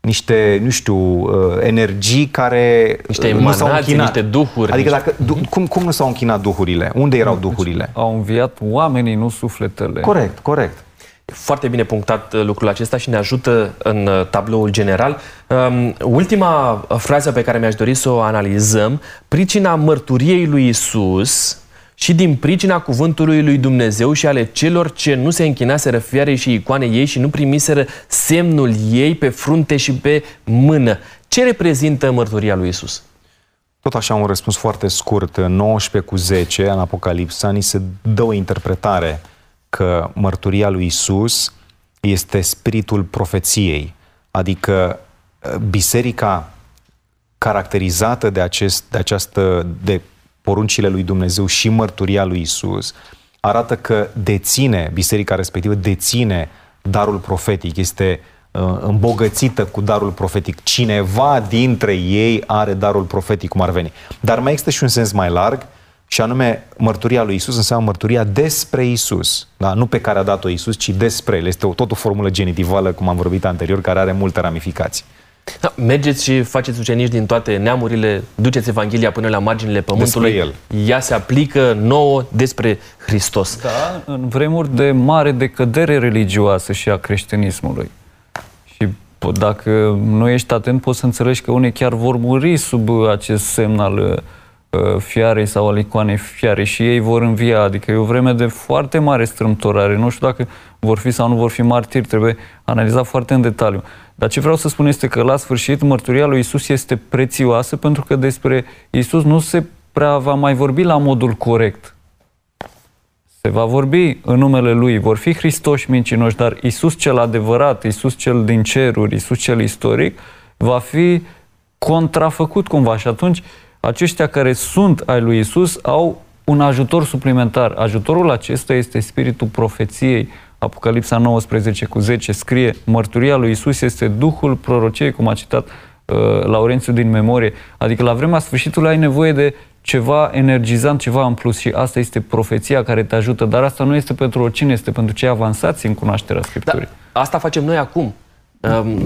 niște, nu știu, energii care niște nu s-au închinat. niște duhuri. Adică niște... dacă, du, cum, cum nu s-au închinat duhurile? Unde erau duhurile? Au înviat oamenii, nu sufletele. Corect, corect. Foarte bine punctat uh, lucrul acesta și ne ajută în uh, tabloul general. Um, ultima frază pe care mi-aș dori să o analizăm, pricina mărturiei lui Isus și din pricina cuvântului lui Dumnezeu și ale celor ce nu se închinaseră fiarei și icoane ei și nu primiseră semnul ei pe frunte și pe mână. Ce reprezintă mărturia lui Isus? Tot așa un răspuns foarte scurt. 19 cu 10 în Apocalipsa ni se dă o interpretare că mărturia lui Isus este spiritul profeției, adică uh, biserica caracterizată de, acest, de această, de poruncile lui Dumnezeu și mărturia lui Isus, arată că deține, biserica respectivă deține darul profetic, este uh, îmbogățită cu darul profetic. Cineva dintre ei are darul profetic, cum ar veni. Dar mai există și un sens mai larg, și anume mărturia lui Isus înseamnă mărturia despre Isus, da? nu pe care a dat-o Isus, ci despre el. Este o, tot o formulă genitivală, cum am vorbit anterior, care are multe ramificații. Da, mergeți și faceți ucenici din toate neamurile, duceți Evanghelia până la marginile pământului. Despre el. Ea se aplică nouă despre Hristos. Da, în vremuri de mare decădere religioasă și a creștinismului. Și dacă nu ești atent, poți să înțelegi că unii chiar vor muri sub acest semn al fiarei sau al icoanei fiarei și ei vor învia, adică e o vreme de foarte mare strâmtorare. Nu știu dacă vor fi sau nu vor fi martiri, trebuie analizat foarte în detaliu. Dar ce vreau să spun este că la sfârșit mărturia lui Isus este prețioasă pentru că despre Isus nu se prea va mai vorbi la modul corect. Se va vorbi în numele Lui, vor fi Hristoși mincinoși, dar Isus cel adevărat, Isus cel din ceruri, Isus cel istoric, va fi contrafăcut cumva și atunci aceștia care sunt ai lui Isus au un ajutor suplimentar. Ajutorul acesta este spiritul profeției. Apocalipsa 19 cu 10 scrie Mărturia lui Isus este Duhul prorociei, cum a citat uh, Laurențiu din memorie. Adică la vremea sfârșitului ai nevoie de ceva energizant, ceva în plus și asta este profeția care te ajută, dar asta nu este pentru oricine, este pentru cei avansați în cunoașterea Scripturii. Da, asta facem noi acum.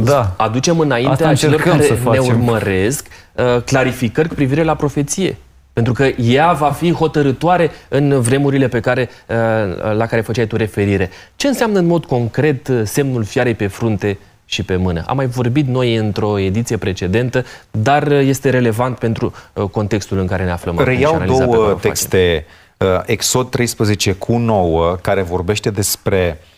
Da. Aducem înainte Asta a celor care să ne facem. urmăresc uh, clarificări cu privire la profeție. Pentru că ea va fi hotărătoare în vremurile pe care, uh, la care făceai tu referire. Ce înseamnă în mod concret uh, semnul fiarei pe frunte și pe mână? Am mai vorbit noi într-o ediție precedentă, dar uh, este relevant pentru uh, contextul în care ne aflăm acum și Reiau analiza pe care două o facem. texte, uh, Exod 13 cu 9, care vorbește despre uh,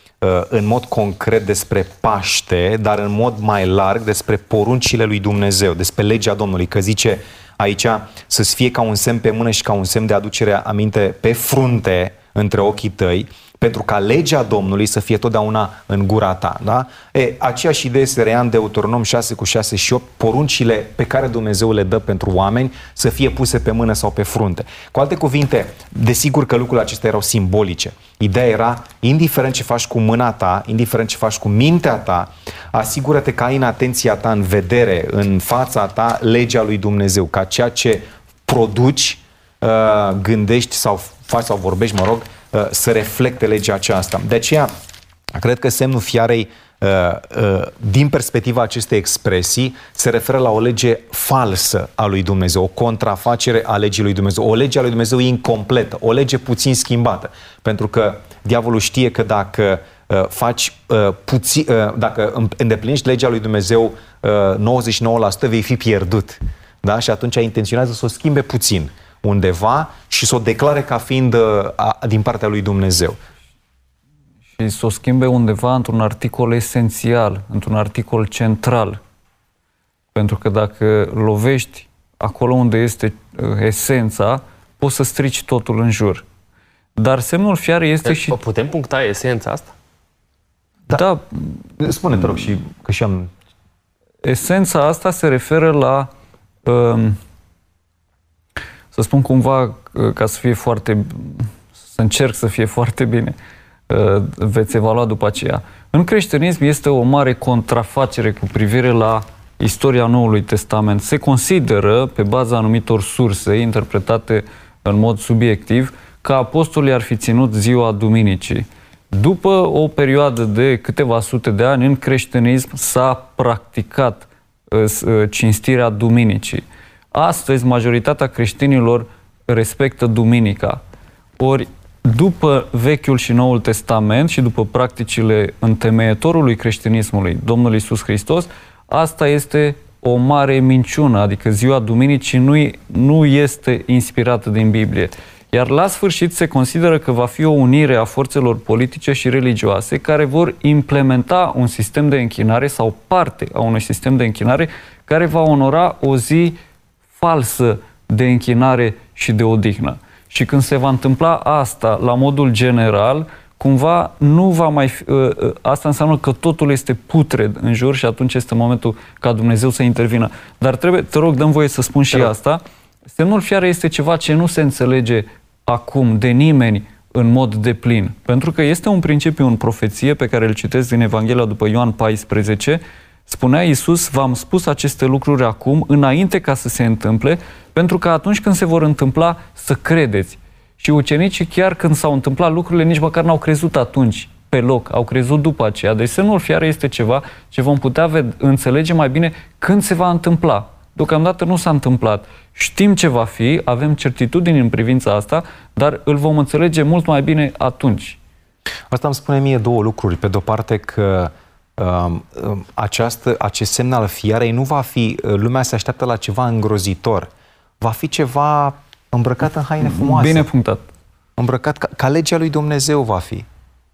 în mod concret despre Paște, dar în mod mai larg despre poruncile lui Dumnezeu, despre legea Domnului, că zice aici să-ți fie ca un semn pe mână și ca un semn de aducere aminte pe frunte între ochii tăi, pentru ca legea Domnului să fie totdeauna în gura ta. Da? E, aceeași idee se reia în Deuteronom 6 cu 6 și 8, poruncile pe care Dumnezeu le dă pentru oameni să fie puse pe mână sau pe frunte. Cu alte cuvinte, desigur că lucrurile acestea erau simbolice. Ideea era, indiferent ce faci cu mâna ta, indiferent ce faci cu mintea ta, asigură-te că ai în atenția ta, în vedere, în fața ta, legea lui Dumnezeu, ca ceea ce produci, uh, gândești sau faci sau vorbești, mă rog, uh, să reflecte legea aceasta. De aceea, cred că semnul fiarei uh, uh, din perspectiva acestei expresii se referă la o lege falsă a lui Dumnezeu, o contrafacere a legii lui Dumnezeu, o lege a lui Dumnezeu incompletă, o lege puțin schimbată. Pentru că diavolul știe că dacă uh, faci uh, puțin, uh, dacă îndeplinești legea lui Dumnezeu uh, 99% vei fi pierdut. Da? Și atunci intenționează să o schimbe puțin undeva și să o declare ca fiind uh, a, din partea lui Dumnezeu. și să o schimbe undeva într-un articol esențial, într-un articol central. Pentru că dacă lovești acolo unde este uh, esența, poți să strici totul în jur. Dar semnul fiare este și... Putem puncta esența asta? Da. da. Spune, te rog, și că și am... Esența asta se referă la... Um, să spun cumva, uh, ca să fie foarte... să încerc să fie foarte bine, uh, veți evalua după aceea. În creștinism este o mare contrafacere cu privire la istoria Noului Testament. Se consideră, pe baza anumitor surse interpretate în mod subiectiv, că apostolii ar fi ținut ziua Duminicii. După o perioadă de câteva sute de ani, în creștinism s-a practicat uh, uh, cinstirea Duminicii. Astăzi, majoritatea creștinilor respectă Duminica. Ori, după Vechiul și Noul Testament și după practicile întemeietorului creștinismului, Domnul Isus Hristos, asta este o mare minciună, adică ziua Duminicii nu, nu este inspirată din Biblie. Iar la sfârșit se consideră că va fi o unire a forțelor politice și religioase care vor implementa un sistem de închinare sau parte a unui sistem de închinare care va onora o zi falsă de închinare și de odihnă. Și când se va întâmpla asta la modul general, cumva nu va mai fi, ă, ă, asta înseamnă că totul este putred în jur și atunci este momentul ca Dumnezeu să intervină. Dar trebuie, te rog, dăm voie să spun și asta, semnul fiare este ceva ce nu se înțelege acum de nimeni în mod deplin. Pentru că este un principiu în profeție pe care îl citesc din Evanghelia după Ioan 14, spunea Iisus, v-am spus aceste lucruri acum, înainte ca să se întâmple, pentru că atunci când se vor întâmpla, să credeți. Și ucenicii, chiar când s-au întâmplat lucrurile, nici măcar n-au crezut atunci pe loc, au crezut după aceea. Deci semnul fiare este ceva ce vom putea înțelege mai bine când se va întâmpla. Deocamdată nu s-a întâmplat. Știm ce va fi, avem certitudini în privința asta, dar îl vom înțelege mult mai bine atunci. Asta îmi spune mie două lucruri. Pe de-o parte că uh, această, acest semn al fiarei nu va fi, uh, lumea se așteaptă la ceva îngrozitor. Va fi ceva îmbrăcat în haine frumoase. Bine punctat. Îmbrăcat ca, ca legea lui Dumnezeu va fi.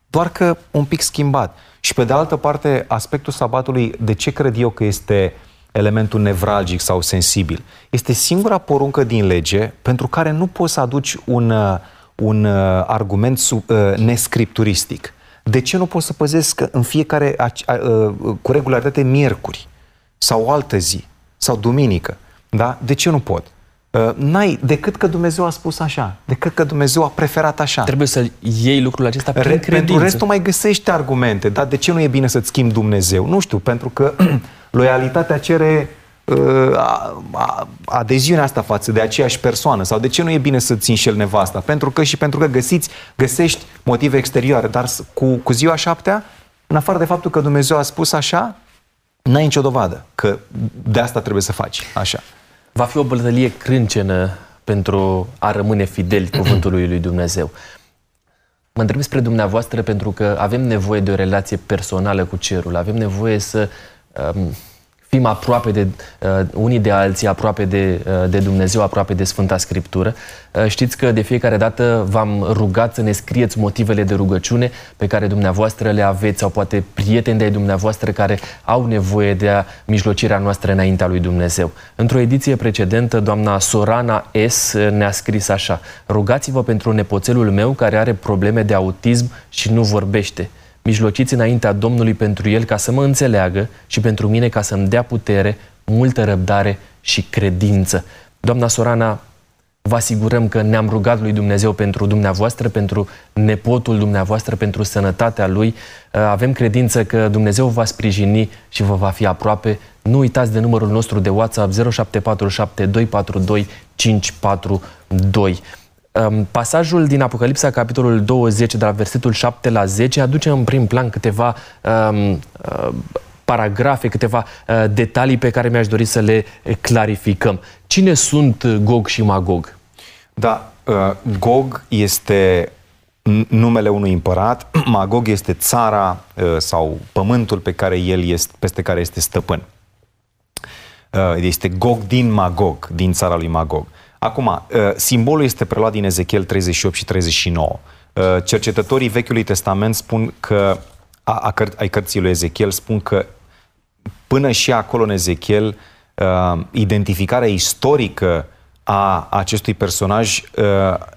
Doar că un pic schimbat. Și pe de altă parte, aspectul sabatului, de ce cred eu că este elementul nevralgic sau sensibil? Este singura poruncă din lege pentru care nu poți să aduci un, uh, un uh, argument sub, uh, nescripturistic. De ce nu poți să păzesc în fiecare, cu regularitate, miercuri sau altă zi sau duminică? Da? De ce nu pot? Uh, n-ai, decât că Dumnezeu a spus așa, decât că Dumnezeu a preferat așa. Trebuie să iei lucrul acesta prin Re, credință. Pentru restul mai găsești argumente, dar de ce nu e bine să-ți schimbi Dumnezeu? Nu știu, pentru că loialitatea cere uh, a, a, adeziunea asta față de aceeași persoană sau de ce nu e bine să-ți înșel nevasta? Pentru că și pentru că găsiți, găsești motive exterioare, dar cu, cu ziua șaptea, în afară de faptul că Dumnezeu a spus așa, n-ai nicio dovadă că de asta trebuie să faci așa. Va fi o bătălie crâncenă pentru a rămâne fideli cuvântului lui Dumnezeu. Mă întreb spre dumneavoastră pentru că avem nevoie de o relație personală cu cerul, avem nevoie să um, fim aproape de uh, unii de alții, aproape de, uh, de Dumnezeu, aproape de Sfânta Scriptură. Uh, știți că de fiecare dată v-am rugat să ne scrieți motivele de rugăciune pe care dumneavoastră le aveți sau poate prieteni de dumneavoastră care au nevoie de a mijlocirea noastră înaintea lui Dumnezeu. Într-o ediție precedentă, doamna Sorana S. ne-a scris așa Rugați-vă pentru nepoțelul meu care are probleme de autism și nu vorbește mijlociți înaintea Domnului pentru el ca să mă înțeleagă și pentru mine ca să-mi dea putere, multă răbdare și credință. Doamna Sorana, vă asigurăm că ne-am rugat lui Dumnezeu pentru dumneavoastră, pentru nepotul dumneavoastră, pentru sănătatea lui. Uh, avem credință că Dumnezeu va sprijini și vă va fi aproape. Nu uitați de numărul nostru de WhatsApp 0747 242 542. Pasajul din Apocalipsa, capitolul 20, de la versetul 7 la 10, aduce în prim plan câteva um, uh, paragrafe, câteva uh, detalii pe care mi-aș dori să le clarificăm. Cine sunt Gog și Magog? Da, uh, Gog este numele unui împărat, Magog este țara uh, sau pământul pe care el este, peste care este stăpân. Uh, este Gog din Magog, din țara lui Magog. Acum, uh, simbolul este preluat din Ezechiel 38 și 39. Uh, cercetătorii Vechiului Testament spun că, a, a căr- ai cărții lui Ezechiel, spun că până și acolo în Ezechiel, uh, identificarea istorică a acestui personaj uh,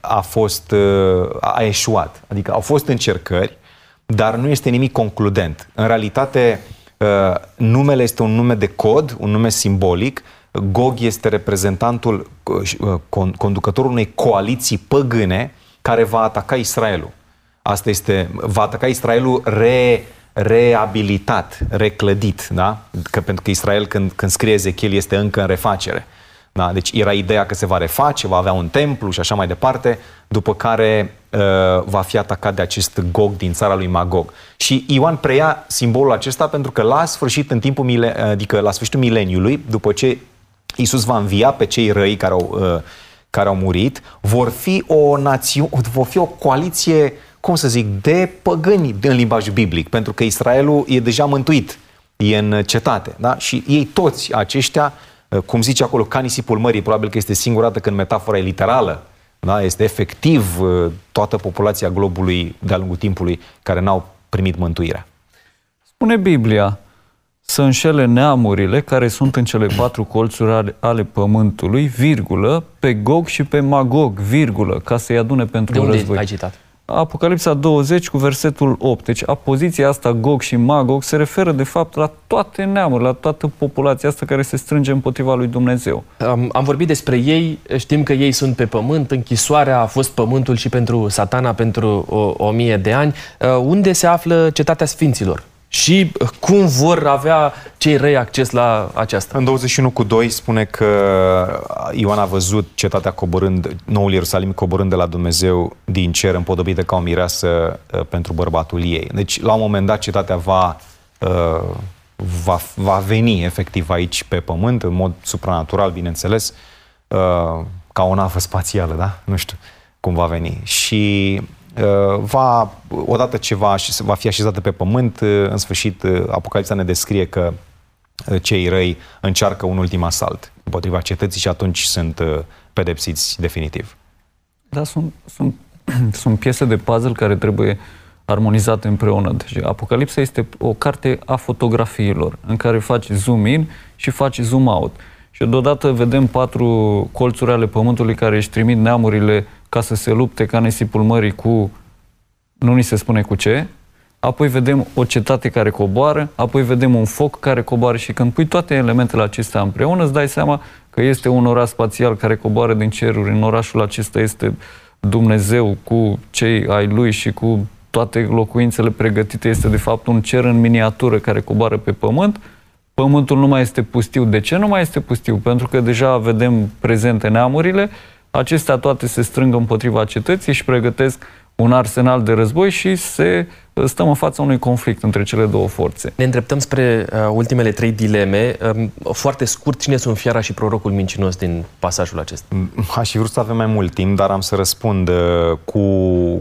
a fost uh, a eșuat. Adică au fost încercări, dar nu este nimic concludent. În realitate, uh, numele este un nume de cod, un nume simbolic. Gog este reprezentantul, uh, con- conducătorul unei coaliții păgâne care va ataca Israelul. Asta este, va ataca Israelul re, reabilitat, reclădit, da? Că, pentru că Israel, când, când scrie Ezechiel, este încă în refacere. Da? Deci era ideea că se va reface, va avea un templu și așa mai departe, după care uh, va fi atacat de acest Gog din țara lui Magog. Și Ioan preia simbolul acesta pentru că la sfârșit, în timpul mile, adică la sfârșitul mileniului, după ce Isus va învia pe cei răi care au, uh, care au murit, vor fi o națiune, vor fi o coaliție, cum să zic, de păgâni în limbajul biblic, pentru că Israelul e deja mântuit, e în cetate, da? Și ei toți aceștia cum zice acolo, ca nisipul mării, probabil că este singura dată când metafora e literală, da? este efectiv toată populația globului de-a lungul timpului care n-au primit mântuirea. Spune Biblia să înșele neamurile care sunt în cele patru colțuri ale, ale pământului, virgulă, pe Gog și pe Magog, virgulă, ca să-i adune pentru De unde război. ai citat? Apocalipsa 20 cu versetul 8. Deci poziția asta Gog și Magog se referă de fapt la toate neamurile, la toată populația asta care se strânge împotriva lui Dumnezeu. Am, am vorbit despre ei, știm că ei sunt pe pământ, închisoarea a fost pământul și pentru satana pentru o, o mie de ani. Uh, Unde se află cetatea sfinților? Și cum vor avea cei răi acces la aceasta? În 21 cu 2 spune că Ioan a văzut cetatea coborând, noul Ierusalim coborând de la Dumnezeu din cer împodobită ca o mireasă uh, pentru bărbatul ei. Deci, la un moment dat, cetatea va, uh, va, va veni efectiv aici pe pământ, în mod supranatural, bineînțeles, uh, ca o navă spațială, da? Nu știu cum va veni. Și uh, va, odată ce va, va fi așezată pe pământ, uh, în sfârșit, uh, Apocalipsa ne descrie că uh, cei răi încearcă un ultim asalt împotriva cetății și atunci sunt uh, pedepsiți definitiv. Da, sunt, sunt, sunt piese de puzzle care trebuie armonizate împreună. Deci Apocalipsa este o carte a fotografiilor, în care faci zoom in și faci zoom out. Și deodată vedem patru colțuri ale pământului care își trimit neamurile ca să se lupte ca nisipul mării cu, nu ni se spune cu ce, apoi vedem o cetate care coboară, apoi vedem un foc care coboară și când pui toate elementele acestea împreună, îți dai seama că este un oraș spațial care coboară din ceruri. În orașul acesta este Dumnezeu cu cei ai lui și cu toate locuințele pregătite. Este de fapt un cer în miniatură care coboară pe pământ. Pământul nu mai este pustiu. De ce nu mai este pustiu? Pentru că deja vedem prezente neamurile, acestea toate se strâng împotriva cetății și pregătesc un arsenal de război și se stăm în fața unui conflict între cele două forțe. Ne îndreptăm spre uh, ultimele trei dileme. Um, foarte scurt, cine sunt fiara și prorocul mincinos din pasajul acesta? Aș fi vrut să avem mai mult timp, dar am să răspund uh, cu,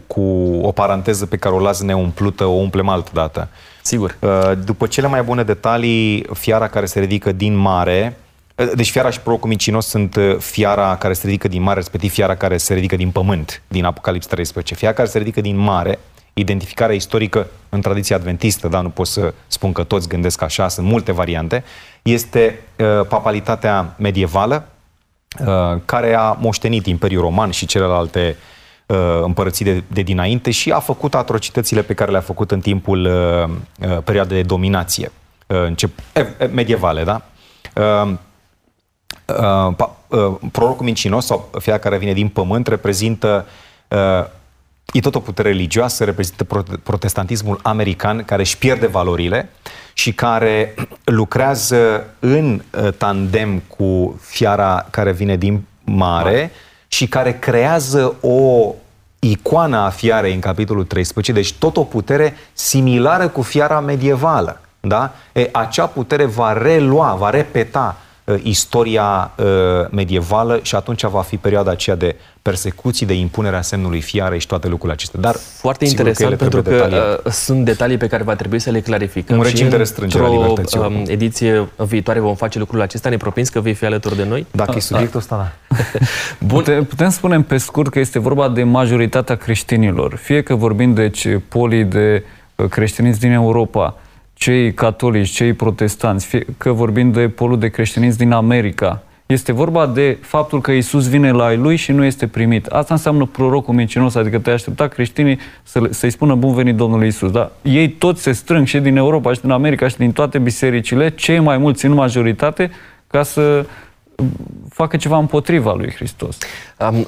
cu o paranteză pe care o las neumplută, o umplem altă dată. Sigur. Uh, după cele mai bune detalii, fiara care se ridică din mare, uh, deci fiara și prorocul mincinos sunt uh, fiara care se ridică din mare, respectiv fiara care se ridică din pământ, din Apocalips 13. Fiara care se ridică din mare, identificarea istorică în tradiția adventistă, dar nu pot să spun că toți gândesc așa, sunt multe variante, este uh, papalitatea medievală, uh, care a moștenit Imperiul Roman și celelalte uh, împărății de, de dinainte și a făcut atrocitățile pe care le-a făcut în timpul uh, uh, perioadei de dominație uh, încep, eh, eh, medievale, da? Uh, uh, pa, uh, prorocul mincinos sau fiecare care vine din pământ reprezintă uh, e tot o putere religioasă, reprezintă protestantismul american care își pierde valorile și care lucrează în uh, tandem cu fiara care vine din mare și care creează o icoană a fiarei în capitolul 13, deci tot o putere similară cu fiara medievală. Da? E, acea putere va relua, va repeta uh, istoria uh, medievală și atunci va fi perioada aceea de persecuții, de impunerea semnului fiare și toate lucrurile acestea. Dar Foarte sigur interesant ele pentru trebuie că detaliat. uh, sunt detalii pe care va trebui să le clarificăm. Un și regim de restrângere a într-o, libertății, oricum. um, ediție viitoare vom face lucrul acesta. Ne propinți că vei fi alături de noi? Dacă e subiectul ăsta, da. Bun. Putem, putem spune pe scurt că este vorba de majoritatea creștinilor. Fie că vorbim de ce- polii de uh, creștinism din Europa, cei catolici, cei protestanți, fie că vorbim de polul de creștinism din America. Este vorba de faptul că Isus vine la ai lui și nu este primit. Asta înseamnă prorocul mincinos, adică te aștepta creștinii să, le- să-i spună bun venit Domnului Isus. Da? Ei toți se strâng și din Europa și din America și din toate bisericile, cei mai mulți în majoritate, ca să facă ceva împotriva lui Hristos. Um,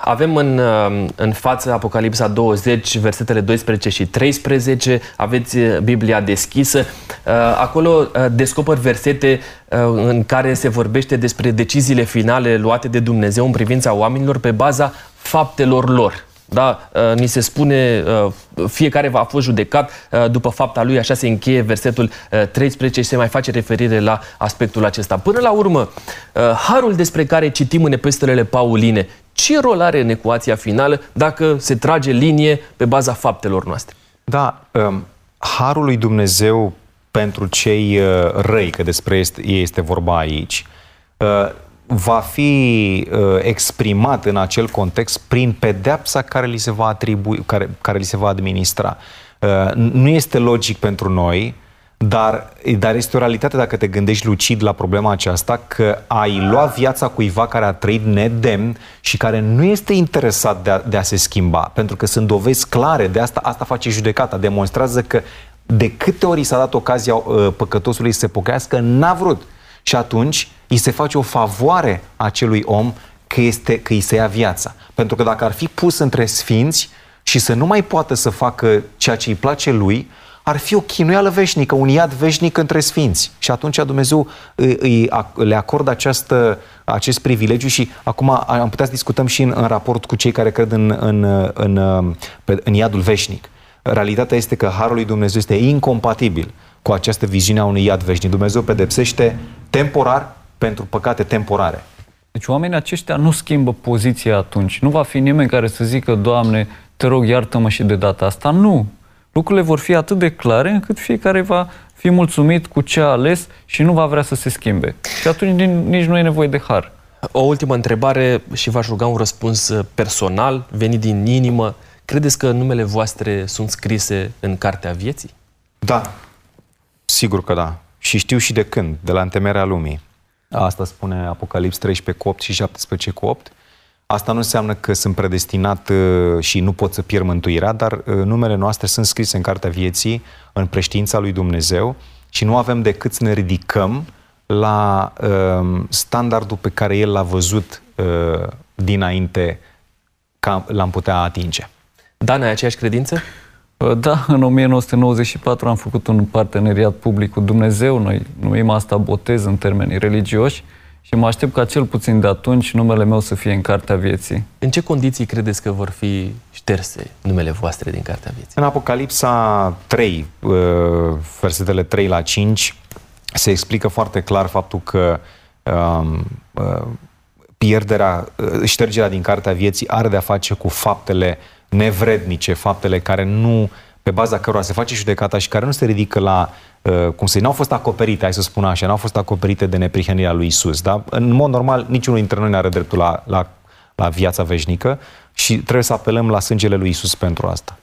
avem în, um, în față Apocalipsa 20, versetele 12 și 13, aveți uh, Biblia deschisă. Uh, Acolo uh, descoper versete uh, în care se vorbește despre deciziile finale luate de Dumnezeu în privința oamenilor pe baza faptelor lor. Da, uh, ni se spune, uh, fiecare va fost judecat uh, după fapta lui, așa se încheie versetul uh, 13 și se mai face referire la aspectul acesta. Până la urmă, uh, harul despre care citim în epistolele pauline, ce rol are în ecuația finală dacă se trage linie pe baza faptelor noastre? Da, um, harul lui Dumnezeu pentru cei uh, răi, că despre este, ei este vorba aici, uh, va fi uh, exprimat în acel context prin pedepsa care li se va atribui, care, care li se va administra. Uh, nu este logic pentru noi, dar, dar este o realitate dacă te gândești lucid la problema aceasta, că ai lua viața cuiva care a trăit nedemn și care nu este interesat de a, de a se schimba, pentru că sunt dovezi clare, de asta, asta face judecata, demonstrează că de câte ori i s-a dat ocazia uh, păcătosului să se pocăiască, n-a vrut. Și atunci îi se face o favoare acelui om că, este, că îi se ia viața. Pentru că dacă ar fi pus între sfinți și să nu mai poată să facă ceea ce îi place lui, ar fi o chinuială veșnică, un iad veșnic între sfinți. Și atunci Dumnezeu îi, îi, ac- le acordă această, acest privilegiu și acum am putea să discutăm și în, în raport cu cei care cred în, în, în, pe- în iadul veșnic. Realitatea este că Harul lui Dumnezeu este incompatibil cu această viziune a unui iad veșnic. Dumnezeu pedepsește temporar pentru păcate temporare. Deci oamenii aceștia nu schimbă poziția atunci. Nu va fi nimeni care să zică, Doamne, te rog, iartă-mă și de data asta. Nu. Lucrurile vor fi atât de clare încât fiecare va fi mulțumit cu ce a ales și nu va vrea să se schimbe. Și atunci nici- nici nu e nevoie de har. O ultimă întrebare și v-aș ruga un răspuns uh, personal, venit din inimă. Credeți că numele voastre sunt scrise în Cartea Vieții? Da, sigur că da. Și știu și de când, de la întemerea lumii. Asta spune Apocalips 13 cu 8 și 17 cu 8. Asta nu înseamnă că sunt predestinat uh, și nu pot să pierd mântuirea, dar uh, numele noastre sunt scrise în Cartea Vieții, în preștiința lui Dumnezeu și nu avem decât să ne ridicăm la uh, standardul pe care El l-a văzut uh, dinainte ca l-am putea atinge. Dan, ai aceeași credință? Da, în 1994 am făcut un parteneriat public cu Dumnezeu, noi numim asta botez în termeni religioși și mă aștept ca cel puțin de atunci numele meu să fie în Cartea Vieții. În ce condiții credeți că vor fi șterse numele voastre din Cartea Vieții? În Apocalipsa 3, uh, versetele 3 la 5, se explică foarte clar faptul că um, uh, pierderea, uh, ștergerea din Cartea Vieții are de-a face cu faptele nevrednice, faptele care nu, pe baza cărora se face judecata și care nu se ridică la, uh, cum să n-au fost acoperite, hai să spun așa, n-au fost acoperite de neprihănirea lui Isus. Da? În mod normal, niciunul dintre noi nu are dreptul la, la, la viața veșnică și trebuie să apelăm la sângele lui Isus pentru asta.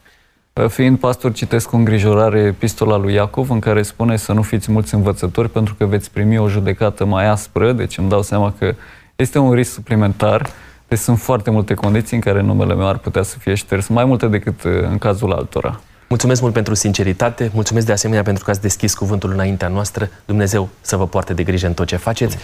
Fiind pastor, citesc cu îngrijorare epistola lui Iacov, în care spune să nu fiți mulți învățători, pentru că veți primi o judecată mai aspră, deci îmi dau seama că este un risc suplimentar. Deci sunt foarte multe condiții în care numele meu ar putea să fie șters, mai multe decât uh, în cazul altora. Mulțumesc mult pentru sinceritate, mulțumesc de asemenea pentru că ați deschis cuvântul înaintea noastră. Dumnezeu să vă poarte de grijă în tot ce faceți.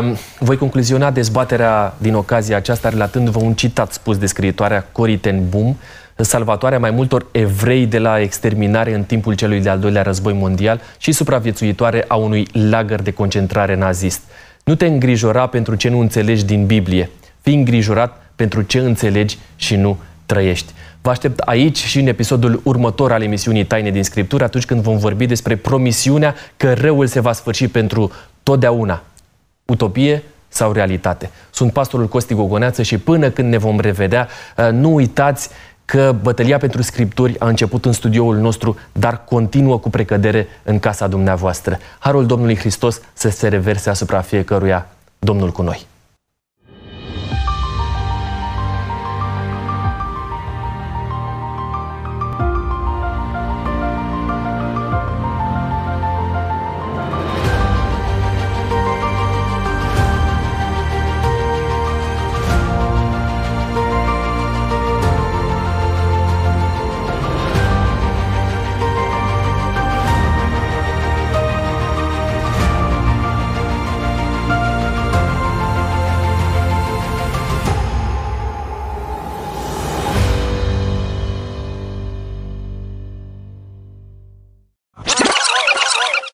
Um, voi concluziona dezbaterea din ocazia aceasta relatându-vă un citat spus de scriitoarea Cory ten Boom, salvatoarea mai multor evrei de la exterminare în timpul celui de-al doilea război mondial și supraviețuitoare a unui lagăr de concentrare nazist. Nu te îngrijora pentru ce nu înțelegi din Biblie. Fii îngrijorat pentru ce înțelegi și nu trăiești. Vă aștept aici și în episodul următor al emisiunii Taine din Scriptură, atunci când vom vorbi despre promisiunea că răul se va sfârși pentru totdeauna. utopie sau realitate. Sunt pastorul Costi Gogoneață și până când ne vom revedea, uh, nu uitați că bătălia pentru scripturi a început în studioul nostru, dar continuă cu precădere în casa dumneavoastră. Harul Domnului Hristos să se reverse asupra fiecăruia. Domnul cu noi!